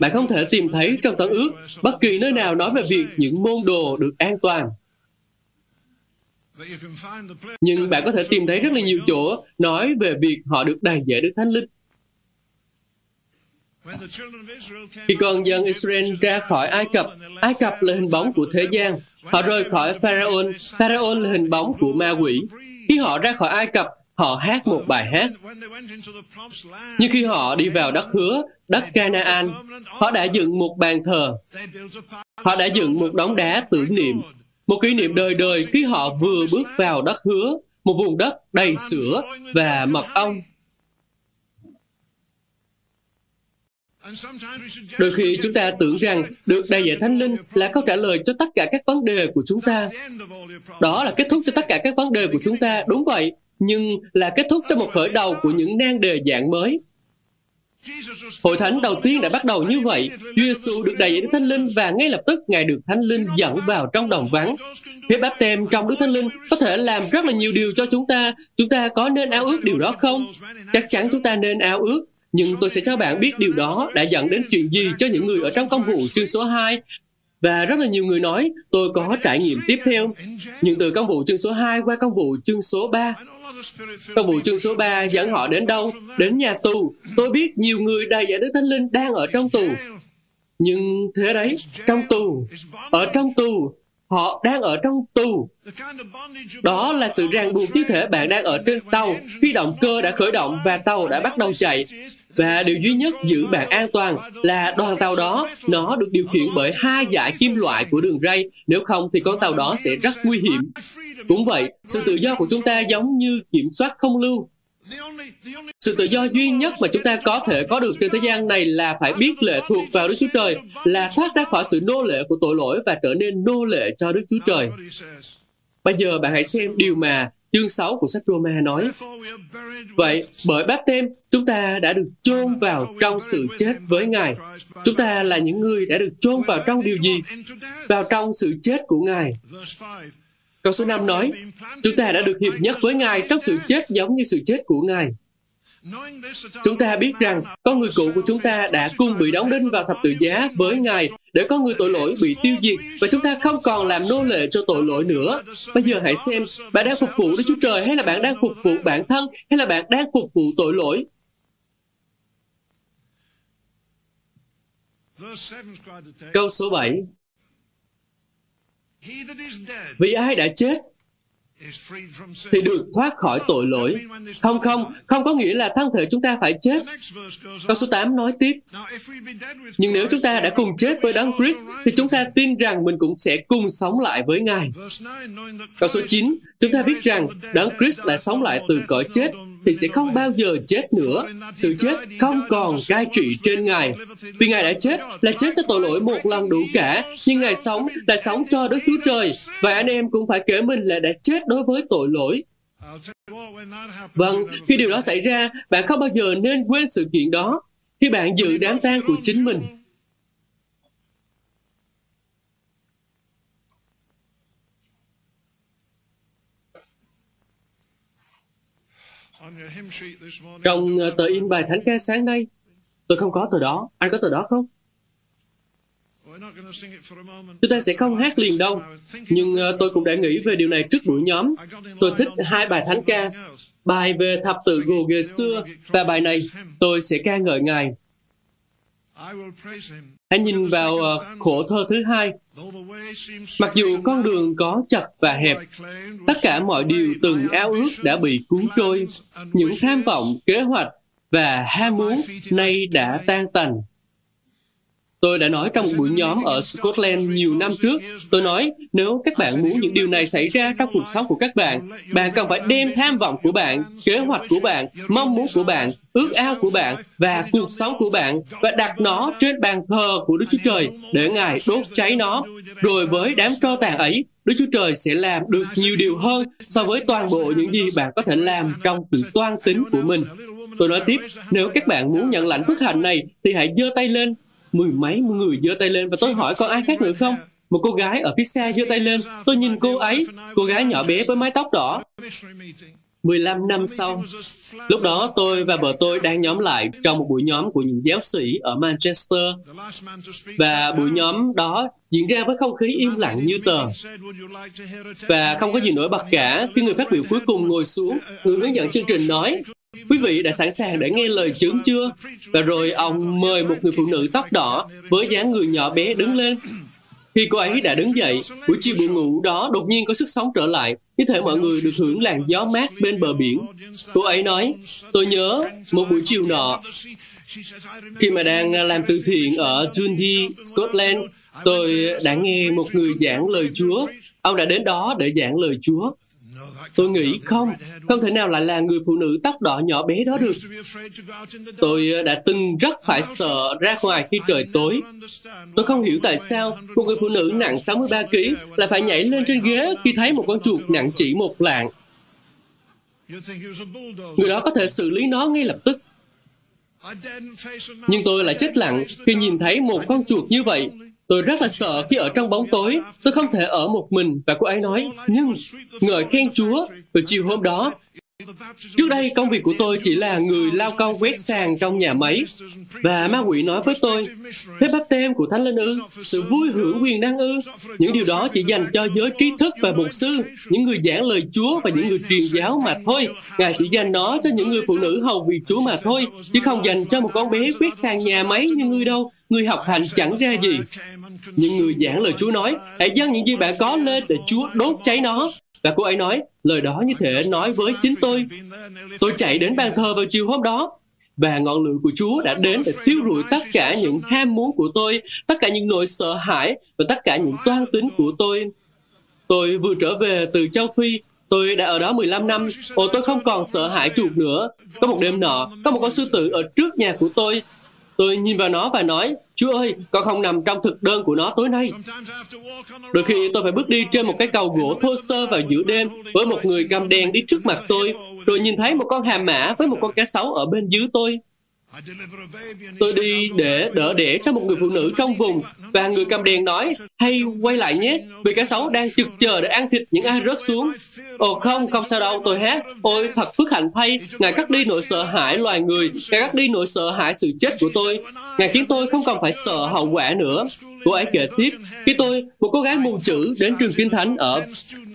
Bạn không thể tìm thấy trong tấn ước bất kỳ nơi nào nói về việc những môn đồ được an toàn. Nhưng bạn có thể tìm thấy rất là nhiều chỗ nói về việc họ được đầy dạy Đức Thánh Linh. Khi con dân Israel ra khỏi Ai Cập, Ai Cập là hình bóng của thế gian. Họ rời khỏi Pharaoh, Pharaoh là hình bóng của ma quỷ. Khi họ ra khỏi Ai Cập, họ hát một bài hát. Nhưng khi họ đi vào đất hứa, đất Canaan, họ đã dựng một bàn thờ. Họ đã dựng một đống đá tưởng niệm. Một kỷ niệm đời đời khi họ vừa bước vào đất hứa, một vùng đất đầy sữa và mật ong Đôi khi chúng ta tưởng rằng được đầy dạy Thánh Linh là câu trả lời cho tất cả các vấn đề của chúng ta. Đó là kết thúc cho tất cả các vấn đề của chúng ta, đúng vậy, nhưng là kết thúc cho một khởi đầu của những nan đề dạng mới. Hội thánh đầu tiên đã bắt đầu như vậy. Chúa Giêsu được đầy Đức Thánh Linh và ngay lập tức Ngài được Thánh Linh dẫn vào trong đồng vắng. Phép báp tem trong Đức Thánh Linh có thể làm rất là nhiều điều cho chúng ta. Chúng ta có nên ao ước điều đó không? Chắc chắn chúng ta nên ao ước nhưng tôi sẽ cho bạn biết điều đó đã dẫn đến chuyện gì cho những người ở trong công vụ chương số 2. Và rất là nhiều người nói, tôi có trải nghiệm tiếp theo. Nhưng từ công vụ chương số 2 qua công vụ chương số 3, trong vụ chương số 3 dẫn họ đến đâu? Đến nhà tù. Tôi biết nhiều người đầy giải Đức Thánh Linh đang ở trong tù. Nhưng thế đấy, trong tù, ở trong tù, họ đang ở trong tù. Đó là sự ràng buộc như thể bạn đang ở trên tàu khi động cơ đã khởi động và tàu đã bắt đầu chạy. Và điều duy nhất giữ bạn an toàn là đoàn tàu đó, nó được điều khiển bởi hai dải kim loại của đường ray, nếu không thì con tàu đó sẽ rất nguy hiểm. Cũng vậy, sự tự do của chúng ta giống như kiểm soát không lưu. Sự tự do duy nhất mà chúng ta có thể có được trên thế gian này là phải biết lệ thuộc vào Đức Chúa Trời, là thoát ra khỏi sự nô lệ của tội lỗi và trở nên nô lệ cho Đức Chúa Trời. Bây giờ bạn hãy xem điều mà chương 6 của sách Roma nói. Vậy, bởi báp tem, chúng ta đã được chôn vào trong sự chết với Ngài. Chúng ta là những người đã được chôn vào trong điều gì? Vào trong sự chết của Ngài. Câu số 5 nói, chúng ta đã được hiệp nhất với Ngài trong sự chết giống như sự chết của Ngài. Chúng ta biết rằng con người cũ của chúng ta đã cùng bị đóng đinh vào thập tự giá với Ngài để con người tội lỗi bị tiêu diệt và chúng ta không còn làm nô lệ cho tội lỗi nữa. Bây giờ hãy xem, bạn đang phục vụ Đức Chúa Trời hay là bạn đang phục vụ bản thân hay là bạn đang phục vụ tội lỗi? Câu số 7 Vì ai đã chết thì được thoát khỏi tội lỗi. Không không, không có nghĩa là thân thể chúng ta phải chết. Câu số 8 nói tiếp, nhưng nếu chúng ta đã cùng chết với Đấng Christ, thì chúng ta tin rằng mình cũng sẽ cùng sống lại với Ngài. Câu số 9, chúng ta biết rằng Đấng Christ lại sống lại từ cõi chết thì sẽ không bao giờ chết nữa. Sự chết không còn cai trị trên Ngài. Vì Ngài đã chết là chết cho tội lỗi một lần đủ cả, nhưng Ngài sống là sống cho Đức Chúa Trời. Và anh em cũng phải kể mình là đã chết đối với tội lỗi. Vâng, khi điều đó xảy ra, bạn không bao giờ nên quên sự kiện đó khi bạn dự đám tang của chính mình. Trong tờ in bài thánh ca sáng nay, tôi không có tờ đó. Anh có tờ đó không? Chúng ta sẽ không hát liền đâu, nhưng ờ, tôi cũng đã nghĩ về điều này trước buổi nhóm. Tôi thích hai bài thánh ca, bài về thập tự gồ ghề xưa và bài này tôi sẽ ca ngợi Ngài. Hãy nhìn vào uh, khổ thơ thứ hai. Mặc dù con đường có chật và hẹp, tất cả mọi điều từng ao ước đã bị cuốn trôi. Những tham vọng, kế hoạch và ham muốn nay đã tan tành. Tôi đã nói trong một buổi nhóm ở Scotland nhiều năm trước, tôi nói nếu các bạn muốn những điều này xảy ra trong cuộc sống của các bạn, bạn cần phải đem tham vọng của bạn, kế hoạch của bạn, mong muốn của bạn, ước ao của bạn và cuộc sống của bạn và đặt nó trên bàn thờ của Đức Chúa Trời để Ngài đốt cháy nó. Rồi với đám tro tàn ấy, Đức Chúa Trời sẽ làm được nhiều điều hơn so với toàn bộ những gì bạn có thể làm trong sự toan tính của mình. Tôi nói tiếp, nếu các bạn muốn nhận lãnh phước hạnh này thì hãy giơ tay lên mười mấy người giơ tay lên và tôi hỏi có ai khác nữa không một cô gái ở phía xa giơ tay lên tôi nhìn cô ấy cô gái nhỏ bé với mái tóc đỏ 15 năm sau, lúc đó tôi và vợ tôi đang nhóm lại trong một buổi nhóm của những giáo sĩ ở Manchester. Và buổi nhóm đó diễn ra với không khí im lặng như tờ. Và không có gì nổi bật cả khi người phát biểu cuối cùng ngồi xuống, người hướng dẫn chương trình nói, Quý vị đã sẵn sàng để nghe lời chứng chưa? Và rồi ông mời một người phụ nữ tóc đỏ với dáng người nhỏ bé đứng lên. Khi cô ấy đã đứng dậy, buổi chiều buồn ngủ đó đột nhiên có sức sống trở lại, như thể mọi người được hưởng làn gió mát bên bờ biển. Cô ấy nói, tôi nhớ một buổi chiều nọ, khi mà đang làm từ thiện ở Dundee, Scotland, tôi đã nghe một người giảng lời Chúa. Ông đã đến đó để giảng lời Chúa. Tôi nghĩ không, không thể nào lại là người phụ nữ tóc đỏ nhỏ bé đó được. Tôi ờ, đã từng rất phải sợ ra ngoài khi trời tối. Tôi không hiểu tại sao một người phụ nữ nặng 63 kg lại phải nhảy lên trên ghế khi thấy một con chuột nặng chỉ một lạng. Người đó có thể xử lý nó ngay lập tức. Nhưng tôi lại chết lặng khi nhìn thấy một con chuột như vậy Tôi rất là sợ khi ở trong bóng tối, tôi không thể ở một mình. Và cô ấy nói, nhưng ngợi khen Chúa. Và chiều hôm đó, Trước đây công việc của tôi chỉ là người lao công quét sàn trong nhà máy và ma quỷ nói với tôi phép bắp tem của thánh linh ư sự vui hưởng quyền năng ư những điều đó chỉ dành cho giới trí thức và mục sư những người giảng lời Chúa và những người truyền giáo mà thôi ngài chỉ dành nó cho những người phụ nữ hầu vì Chúa mà thôi chứ không dành cho một con bé quét sàn nhà máy như ngươi đâu người học hành chẳng ra gì những người giảng lời Chúa nói hãy dâng những gì bạn có lên để Chúa đốt cháy nó và cô ấy nói, lời đó như thể nói với chính tôi. Tôi chạy đến bàn thờ vào chiều hôm đó, và ngọn lửa của Chúa đã đến để thiêu rụi tất cả những ham muốn của tôi, tất cả những nỗi sợ hãi và tất cả những toan tính của tôi. Tôi vừa trở về từ châu Phi, tôi đã ở đó 15 năm, ồ tôi không còn sợ hãi chuột nữa. Có một đêm nọ, có một con sư tử ở trước nhà của tôi. Tôi nhìn vào nó và nói, Chúa ơi, con không nằm trong thực đơn của nó tối nay. Đôi khi tôi phải bước đi trên một cái cầu gỗ thô sơ vào giữa đêm với một người cam đen đi trước mặt tôi, rồi nhìn thấy một con hà mã với một con cá sấu ở bên dưới tôi. Tôi đi để đỡ đẻ cho một người phụ nữ trong vùng và người cầm đèn nói, hay quay lại nhé, vì cá sấu đang trực chờ để ăn thịt những ai rớt xuống. Ồ không, không sao đâu, tôi hát. Ôi, thật phước hạnh thay, Ngài cắt đi nỗi sợ hãi loài người, Ngài cắt đi nỗi sợ hãi sự chết của tôi. Ngài khiến tôi không còn phải sợ hậu quả nữa. Cô ấy kể tiếp, khi tôi, một cô gái mù chữ, đến trường kinh thánh ở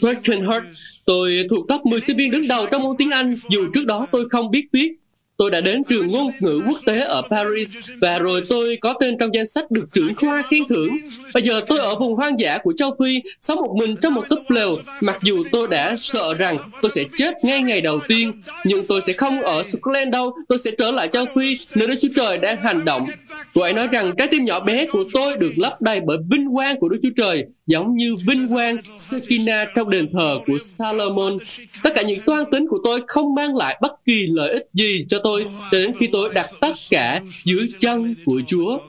Breckenhurst, tôi thuộc top 10 sinh viên đứng đầu trong môn tiếng Anh, dù trước đó tôi không biết viết tôi đã đến trường ngôn ngữ quốc tế ở Paris và rồi tôi có tên trong danh sách được trưởng khoa khen thưởng. Bây giờ tôi ở vùng hoang dã của châu Phi, sống một mình trong một túp lều, mặc dù tôi đã sợ rằng tôi sẽ chết ngay ngày đầu tiên, nhưng tôi sẽ không ở Scotland đâu, tôi sẽ trở lại châu Phi, nơi Đức Chúa Trời đang hành động. Cô ấy nói rằng trái tim nhỏ bé của tôi được lấp đầy bởi vinh quang của Đức Chúa Trời, giống như vinh quang Sekina trong đền thờ của Salomon. Tất cả những toan tính của tôi không mang lại bất kỳ lợi ích gì cho tôi cho đến khi tôi đặt tất cả dưới chân của Chúa.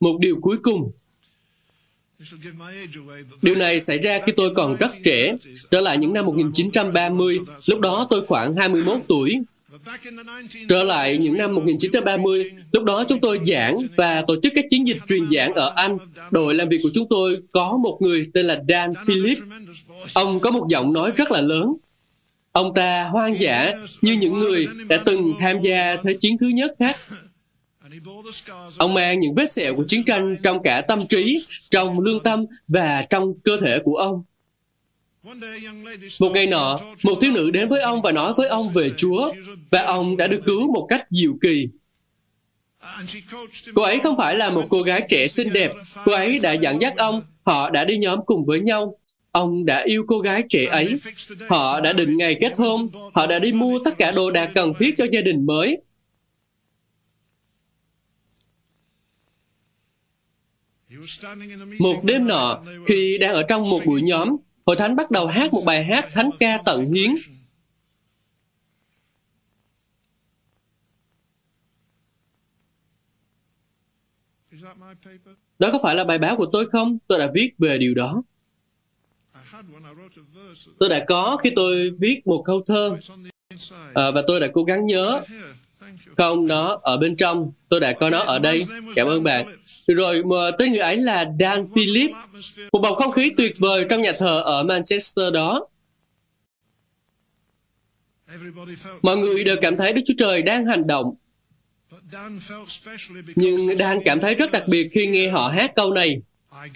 Một điều cuối cùng, Điều này xảy ra khi tôi còn rất trẻ, trở lại những năm 1930, lúc đó tôi khoảng 21 tuổi. Trở lại những năm 1930, lúc đó chúng tôi giảng và tổ chức các chiến dịch truyền giảng ở Anh. Đội làm việc của chúng tôi có một người tên là Dan Philip. Ông có một giọng nói rất là lớn. Ông ta hoang dã như những người đã từng tham gia Thế chiến thứ nhất khác. Ông mang những vết sẹo của chiến tranh trong cả tâm trí, trong lương tâm và trong cơ thể của ông. Một ngày nọ, một thiếu nữ đến với ông và nói với ông về Chúa, và ông đã được cứu một cách diệu kỳ. Cô ấy không phải là một cô gái trẻ xinh đẹp, cô ấy đã dẫn dắt ông, họ đã đi nhóm cùng với nhau. Ông đã yêu cô gái trẻ ấy. Họ đã định ngày kết hôn, họ đã đi mua tất cả đồ đạc cần thiết cho gia đình mới. Một đêm nọ, khi đang ở trong một buổi nhóm, Hội Thánh bắt đầu hát một bài hát thánh ca tận hiến. Đó có phải là bài báo của tôi không? Tôi đã viết về điều đó. Tôi đã có khi tôi viết một câu thơ à, và tôi đã cố gắng nhớ. Không, nó ở bên trong. Tôi đã có nó ở đây. Cảm ơn bạn. Rồi mà tên người ấy là Dan Philip. Một bầu không khí tuyệt vời trong nhà thờ ở Manchester đó. Mọi người đều cảm thấy Đức Chúa Trời đang hành động. Nhưng Dan cảm thấy rất đặc biệt khi nghe họ hát câu này.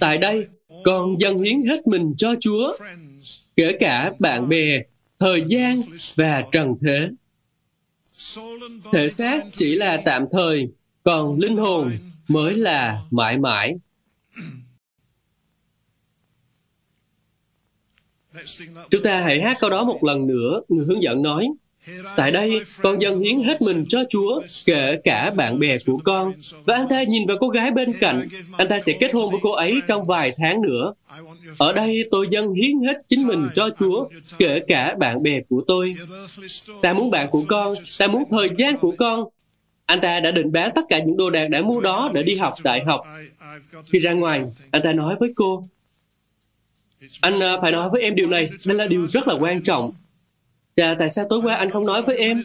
Tại đây, con dâng hiến hết mình cho Chúa, kể cả bạn bè, thời gian và trần thế. Thể xác chỉ là tạm thời, còn linh hồn mới là mãi mãi. Chúng ta hãy hát câu đó một lần nữa, người hướng dẫn nói. Tại đây, con dâng hiến hết mình cho Chúa, kể cả bạn bè của con. Và anh ta nhìn vào cô gái bên cạnh. Anh ta sẽ kết hôn với cô ấy trong vài tháng nữa. Ở đây tôi dâng hiến hết chính mình cho Chúa, kể cả bạn bè của tôi. Ta muốn bạn của con, ta muốn thời gian của con. Anh ta đã định bán tất cả những đồ đạc đã mua đó để đi học đại học. Khi ra ngoài, anh ta nói với cô, anh à, phải nói với em điều này, đây là điều rất là quan trọng. Chà, tại sao tối qua anh không nói với em?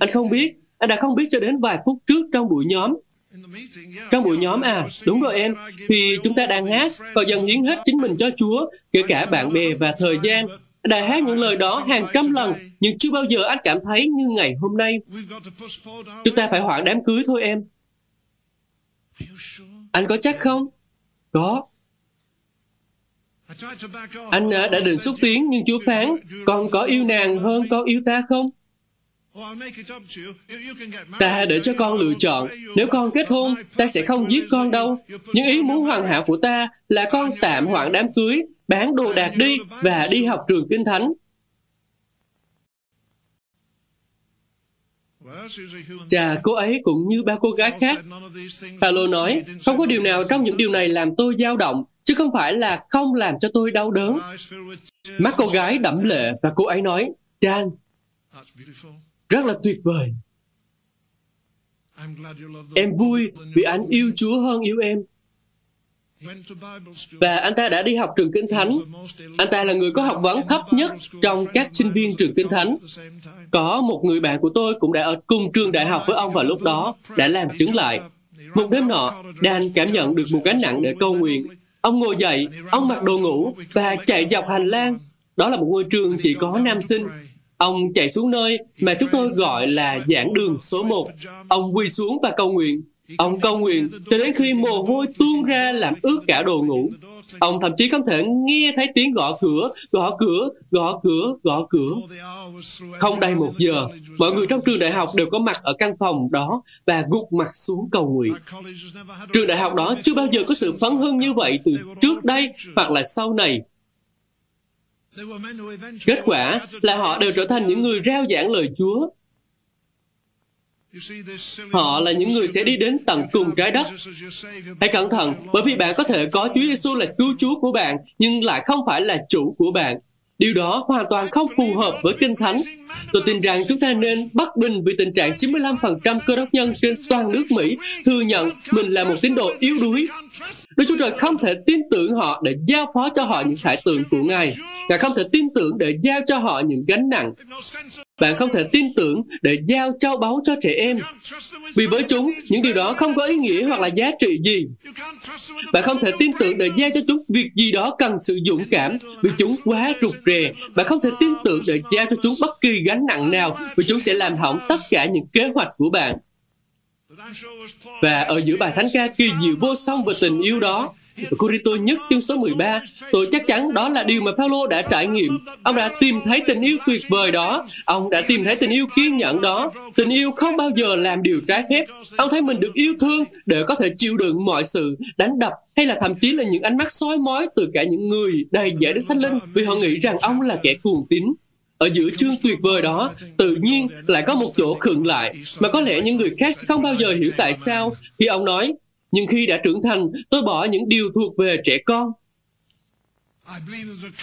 Anh không biết. Anh đã không biết cho đến vài phút trước trong buổi nhóm. Trong buổi nhóm à, đúng rồi em, thì chúng ta đang hát và dần hiến hết chính mình cho Chúa, kể cả bạn bè và thời gian. Anh đã hát những lời đó hàng trăm lần, nhưng chưa bao giờ anh cảm thấy như ngày hôm nay. Chúng ta phải hoãn đám cưới thôi em. Anh có chắc không? Có. Anh à, đã định xúc tiến nhưng Chúa phán, con có yêu nàng hơn con yêu ta không? Ta để cho con lựa chọn. Nếu con kết hôn, ta sẽ không giết con đâu. Nhưng ý muốn hoàn hảo của ta là con tạm hoãn đám cưới, bán đồ đạc đi và đi học trường kinh thánh. Chà, cô ấy cũng như ba cô gái khác. Paulo nói, không có điều nào trong những điều này làm tôi dao động, chứ không phải là không làm cho tôi đau đớn. Mắt cô gái đẫm lệ và cô ấy nói, Dan, rất là tuyệt vời. Em vui vì anh yêu Chúa hơn yêu em. Và anh ta đã đi học trường Kinh Thánh. Anh ta là người có học vấn thấp nhất trong các sinh viên trường Kinh Thánh. Có một người bạn của tôi cũng đã ở cùng trường đại học với ông vào lúc đó, đã làm chứng lại. Một đêm nọ, Dan cảm nhận được một gánh nặng để cầu nguyện. Ông ngồi dậy, ông mặc đồ ngủ và chạy dọc hành lang. Đó là một ngôi trường chỉ có nam sinh. Ông chạy xuống nơi mà chúng tôi gọi là giảng đường số 1. Ông quỳ xuống và cầu nguyện. Ông cầu nguyện cho đến khi mồ hôi tuôn ra làm ướt cả đồ ngủ. Ông thậm chí không thể nghe thấy tiếng gõ cửa, gõ cửa, gõ cửa, gõ cửa. Không đầy một giờ, mọi người trong trường đại học đều có mặt ở căn phòng đó và gục mặt xuống cầu nguyện. Trường đại học đó chưa bao giờ có sự phấn hưng như vậy từ trước đây hoặc là sau này. Kết quả là họ đều trở thành những người rao giảng lời Chúa Họ là những người sẽ đi đến tận cùng trái đất. Hãy cẩn thận, bởi vì bạn có thể có Chúa Giêsu là cứu Chúa của bạn, nhưng lại không phải là chủ của bạn. Điều đó hoàn toàn không phù hợp với Kinh Thánh. Tôi tin rằng chúng ta nên bất bình vì tình trạng 95% cơ đốc nhân trên toàn nước Mỹ thừa nhận mình là một tín đồ yếu đuối. Đức Chúa Trời không thể tin tưởng họ để giao phó cho họ những khải tượng của Ngài. Ngài không thể tin tưởng để giao cho họ những gánh nặng. Bạn không thể tin tưởng để giao châu báu cho trẻ em. Vì với chúng, những điều đó không có ý nghĩa hoặc là giá trị gì. Bạn không thể tin tưởng để giao cho chúng việc gì đó cần sự dũng cảm vì chúng quá rụt rè. Bạn không thể tin tưởng để giao cho chúng bất kỳ gánh nặng nào và chúng sẽ làm hỏng tất cả những kế hoạch của bạn. Và ở giữa bài thánh ca kỳ diệu vô song về tình yêu đó, Corinto nhất chương số 13, tôi chắc chắn đó là điều mà Paulo đã trải nghiệm. Ông đã tìm thấy tình yêu tuyệt vời đó. Ông đã tìm thấy tình yêu kiên nhẫn đó. Tình yêu không bao giờ làm điều trái phép. Ông thấy mình được yêu thương để có thể chịu đựng mọi sự đánh đập hay là thậm chí là những ánh mắt soi mói từ cả những người đầy dễ Đức Thánh Linh vì họ nghĩ rằng ông là kẻ cuồng tín. Ở giữa chương tuyệt vời đó, tự nhiên lại có một chỗ khựng lại, mà có lẽ những người khác sẽ không bao giờ hiểu tại sao khi ông nói, nhưng khi đã trưởng thành, tôi bỏ những điều thuộc về trẻ con.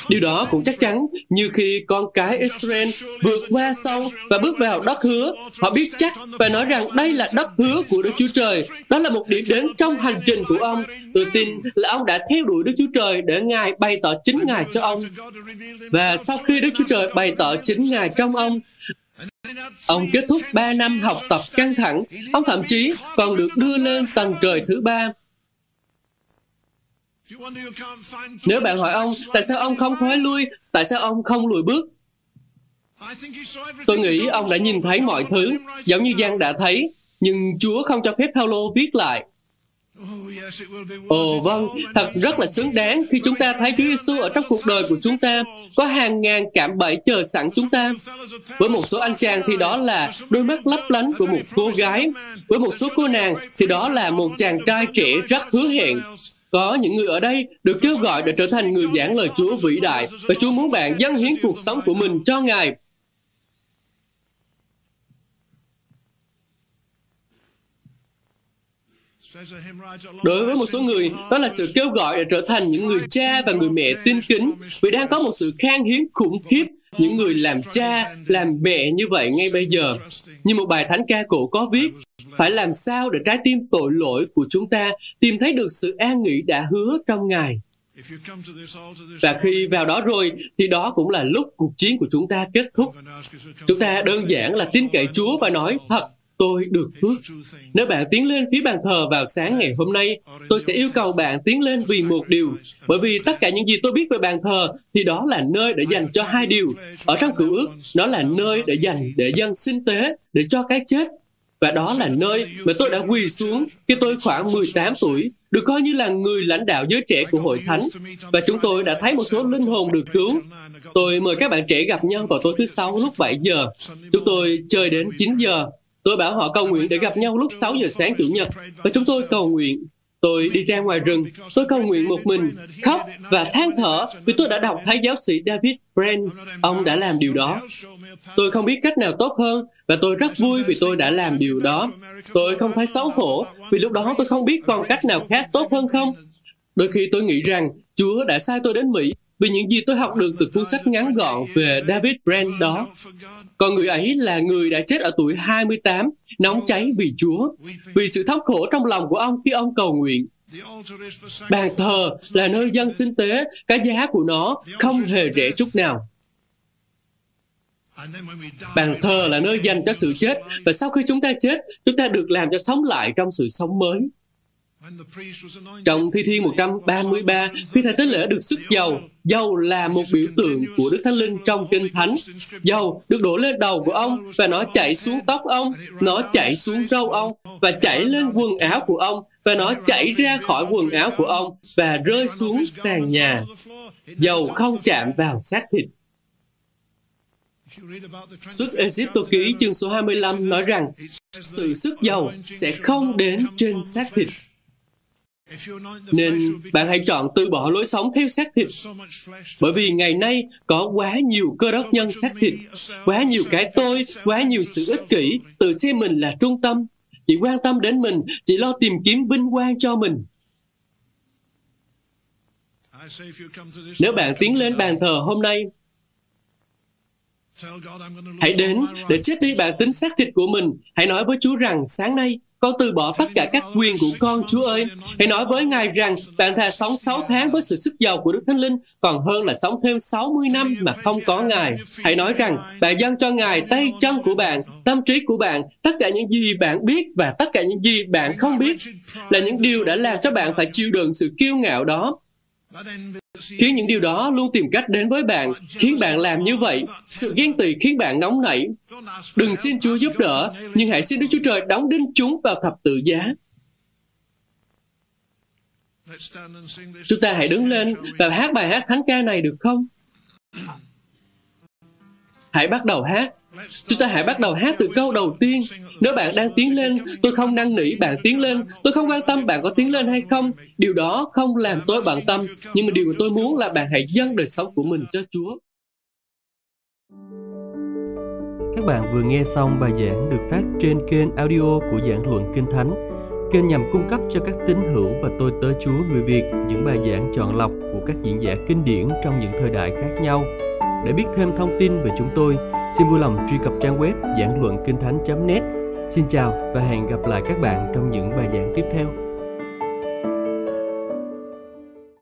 Điều đó cũng chắc chắn như khi con cái Israel vượt qua sông và bước vào đất hứa, họ biết chắc và nói rằng đây là đất hứa của Đức Chúa Trời. Đó là một điểm đến trong hành trình của ông. Tôi tin là ông đã theo đuổi Đức Chúa Trời để Ngài bày tỏ chính Ngài cho ông. Và sau khi Đức Chúa Trời bày tỏ chính Ngài trong ông, Ông kết thúc 3 năm học tập căng thẳng, ông thậm chí còn được đưa lên tầng trời thứ ba. Nếu bạn hỏi ông, tại sao ông không thoái lui, tại sao ông không lùi bước? Tôi nghĩ ông đã nhìn thấy mọi thứ, giống như Giang đã thấy, nhưng Chúa không cho phép Paulo viết lại. Ồ vâng, thật rất là xứng đáng khi chúng ta thấy Chúa Giêsu ở trong cuộc đời của chúng ta. Có hàng ngàn cảm bẫy chờ sẵn chúng ta. Với một số anh chàng thì đó là đôi mắt lấp lánh của một cô gái. Với một số cô nàng thì đó là một chàng trai trẻ rất hứa hẹn. Có những người ở đây được kêu gọi để trở thành người giảng lời Chúa vĩ đại và Chúa muốn bạn dâng hiến cuộc sống của mình cho Ngài. Đối với một số người, đó là sự kêu gọi để trở thành những người cha và người mẹ tin kính, vì đang có một sự khan hiếm khủng khiếp những người làm cha, làm mẹ như vậy ngay bây giờ. Như một bài thánh ca cổ có viết, phải làm sao để trái tim tội lỗi của chúng ta tìm thấy được sự an nghỉ đã hứa trong Ngài. Và khi vào đó rồi, thì đó cũng là lúc cuộc chiến của chúng ta kết thúc. Chúng ta đơn giản là tin cậy Chúa và nói thật tôi được phước. Nếu bạn tiến lên phía bàn thờ vào sáng ngày hôm nay, tôi sẽ yêu cầu bạn tiến lên vì một điều. Bởi vì tất cả những gì tôi biết về bàn thờ thì đó là nơi để dành cho hai điều. Ở trong cựu ước, nó là nơi để dành để dân sinh tế, để cho cái chết. Và đó là nơi mà tôi đã quỳ xuống khi tôi khoảng 18 tuổi, được coi như là người lãnh đạo giới trẻ của hội thánh. Và chúng tôi đã thấy một số linh hồn được cứu. Tôi mời các bạn trẻ gặp nhau vào tối thứ sáu lúc 7 giờ. Chúng tôi chơi đến 9 giờ Tôi bảo họ cầu nguyện để gặp nhau lúc 6 giờ sáng Chủ nhật và chúng tôi cầu nguyện. Tôi đi ra ngoài rừng, tôi cầu nguyện một mình, khóc và than thở vì tôi đã đọc thấy giáo sĩ David brand Ông đã làm điều đó. Tôi không biết cách nào tốt hơn và tôi rất vui vì tôi đã làm điều đó. Tôi không thấy xấu hổ vì lúc đó tôi không biết còn cách nào khác tốt hơn không. Đôi khi tôi nghĩ rằng Chúa đã sai tôi đến Mỹ vì những gì tôi học được từ cuốn sách ngắn gọn về David Brand đó. Còn người ấy là người đã chết ở tuổi 28, nóng cháy vì Chúa, vì sự thống khổ trong lòng của ông khi ông cầu nguyện. Bàn thờ là nơi dân sinh tế, cái giá của nó không hề rẻ chút nào. Bàn thờ là nơi dành cho sự chết, và sau khi chúng ta chết, chúng ta được làm cho sống lại trong sự sống mới. Trong Thi Thiên 133, khi Thầy Tế Lễ được sức dầu, dầu là một biểu tượng của Đức Thánh Linh trong Kinh Thánh. Dầu được đổ lên đầu của ông và nó chảy xuống tóc ông, nó chảy xuống râu ông và chảy lên quần áo của ông và nó chảy ra khỏi quần áo của ông và rơi xuống sàn nhà. Dầu không chạm vào xác thịt. Xuất Egypto ký chương số 25 nói rằng sự sức dầu sẽ không đến trên xác thịt. Nên bạn hãy chọn từ bỏ lối sống theo xác thịt. Bởi vì ngày nay có quá nhiều cơ đốc nhân xác thịt, quá nhiều cái tôi, quá nhiều sự ích kỷ, tự xem mình là trung tâm, chỉ quan tâm đến mình, chỉ lo tìm kiếm vinh quang cho mình. Nếu bạn tiến lên bàn thờ hôm nay, hãy đến để chết đi bản tính xác thịt của mình. Hãy nói với Chúa rằng sáng nay con từ bỏ tất cả các quyền của con, Chúa ơi. Hãy nói với Ngài rằng bạn thà sống 6 tháng với sự sức giàu của Đức Thánh Linh, còn hơn là sống thêm 60 năm mà không có Ngài. Hãy nói rằng bạn dâng cho Ngài tay chân của bạn, tâm trí của bạn, tất cả những gì bạn biết và tất cả những gì bạn không biết là những điều đã làm cho bạn phải chịu đựng sự kiêu ngạo đó khiến những điều đó luôn tìm cách đến với bạn, khiến bạn làm như vậy. Sự ghen tị khiến bạn nóng nảy. Đừng xin Chúa giúp đỡ, nhưng hãy xin Đức Chúa Trời đóng đinh chúng vào thập tự giá. Chúng ta hãy đứng lên và hát bài hát thánh ca này được không? Hãy bắt đầu hát. Chúng ta hãy bắt đầu hát từ câu đầu tiên. Nếu bạn đang tiến lên, tôi không năn nỉ bạn tiến lên. Tôi không quan tâm bạn có tiến lên hay không. Điều đó không làm tôi bận tâm. Nhưng mà điều mà tôi muốn là bạn hãy dâng đời sống của mình cho Chúa. Các bạn vừa nghe xong bài giảng được phát trên kênh audio của giảng luận Kinh Thánh. Kênh nhằm cung cấp cho các tín hữu và tôi tớ Chúa người Việt những bài giảng chọn lọc của các diễn giả kinh điển trong những thời đại khác nhau. Để biết thêm thông tin về chúng tôi, xin vui lòng truy cập trang web giảng luận kinh thánh.net. Xin chào và hẹn gặp lại các bạn trong những bài giảng tiếp theo.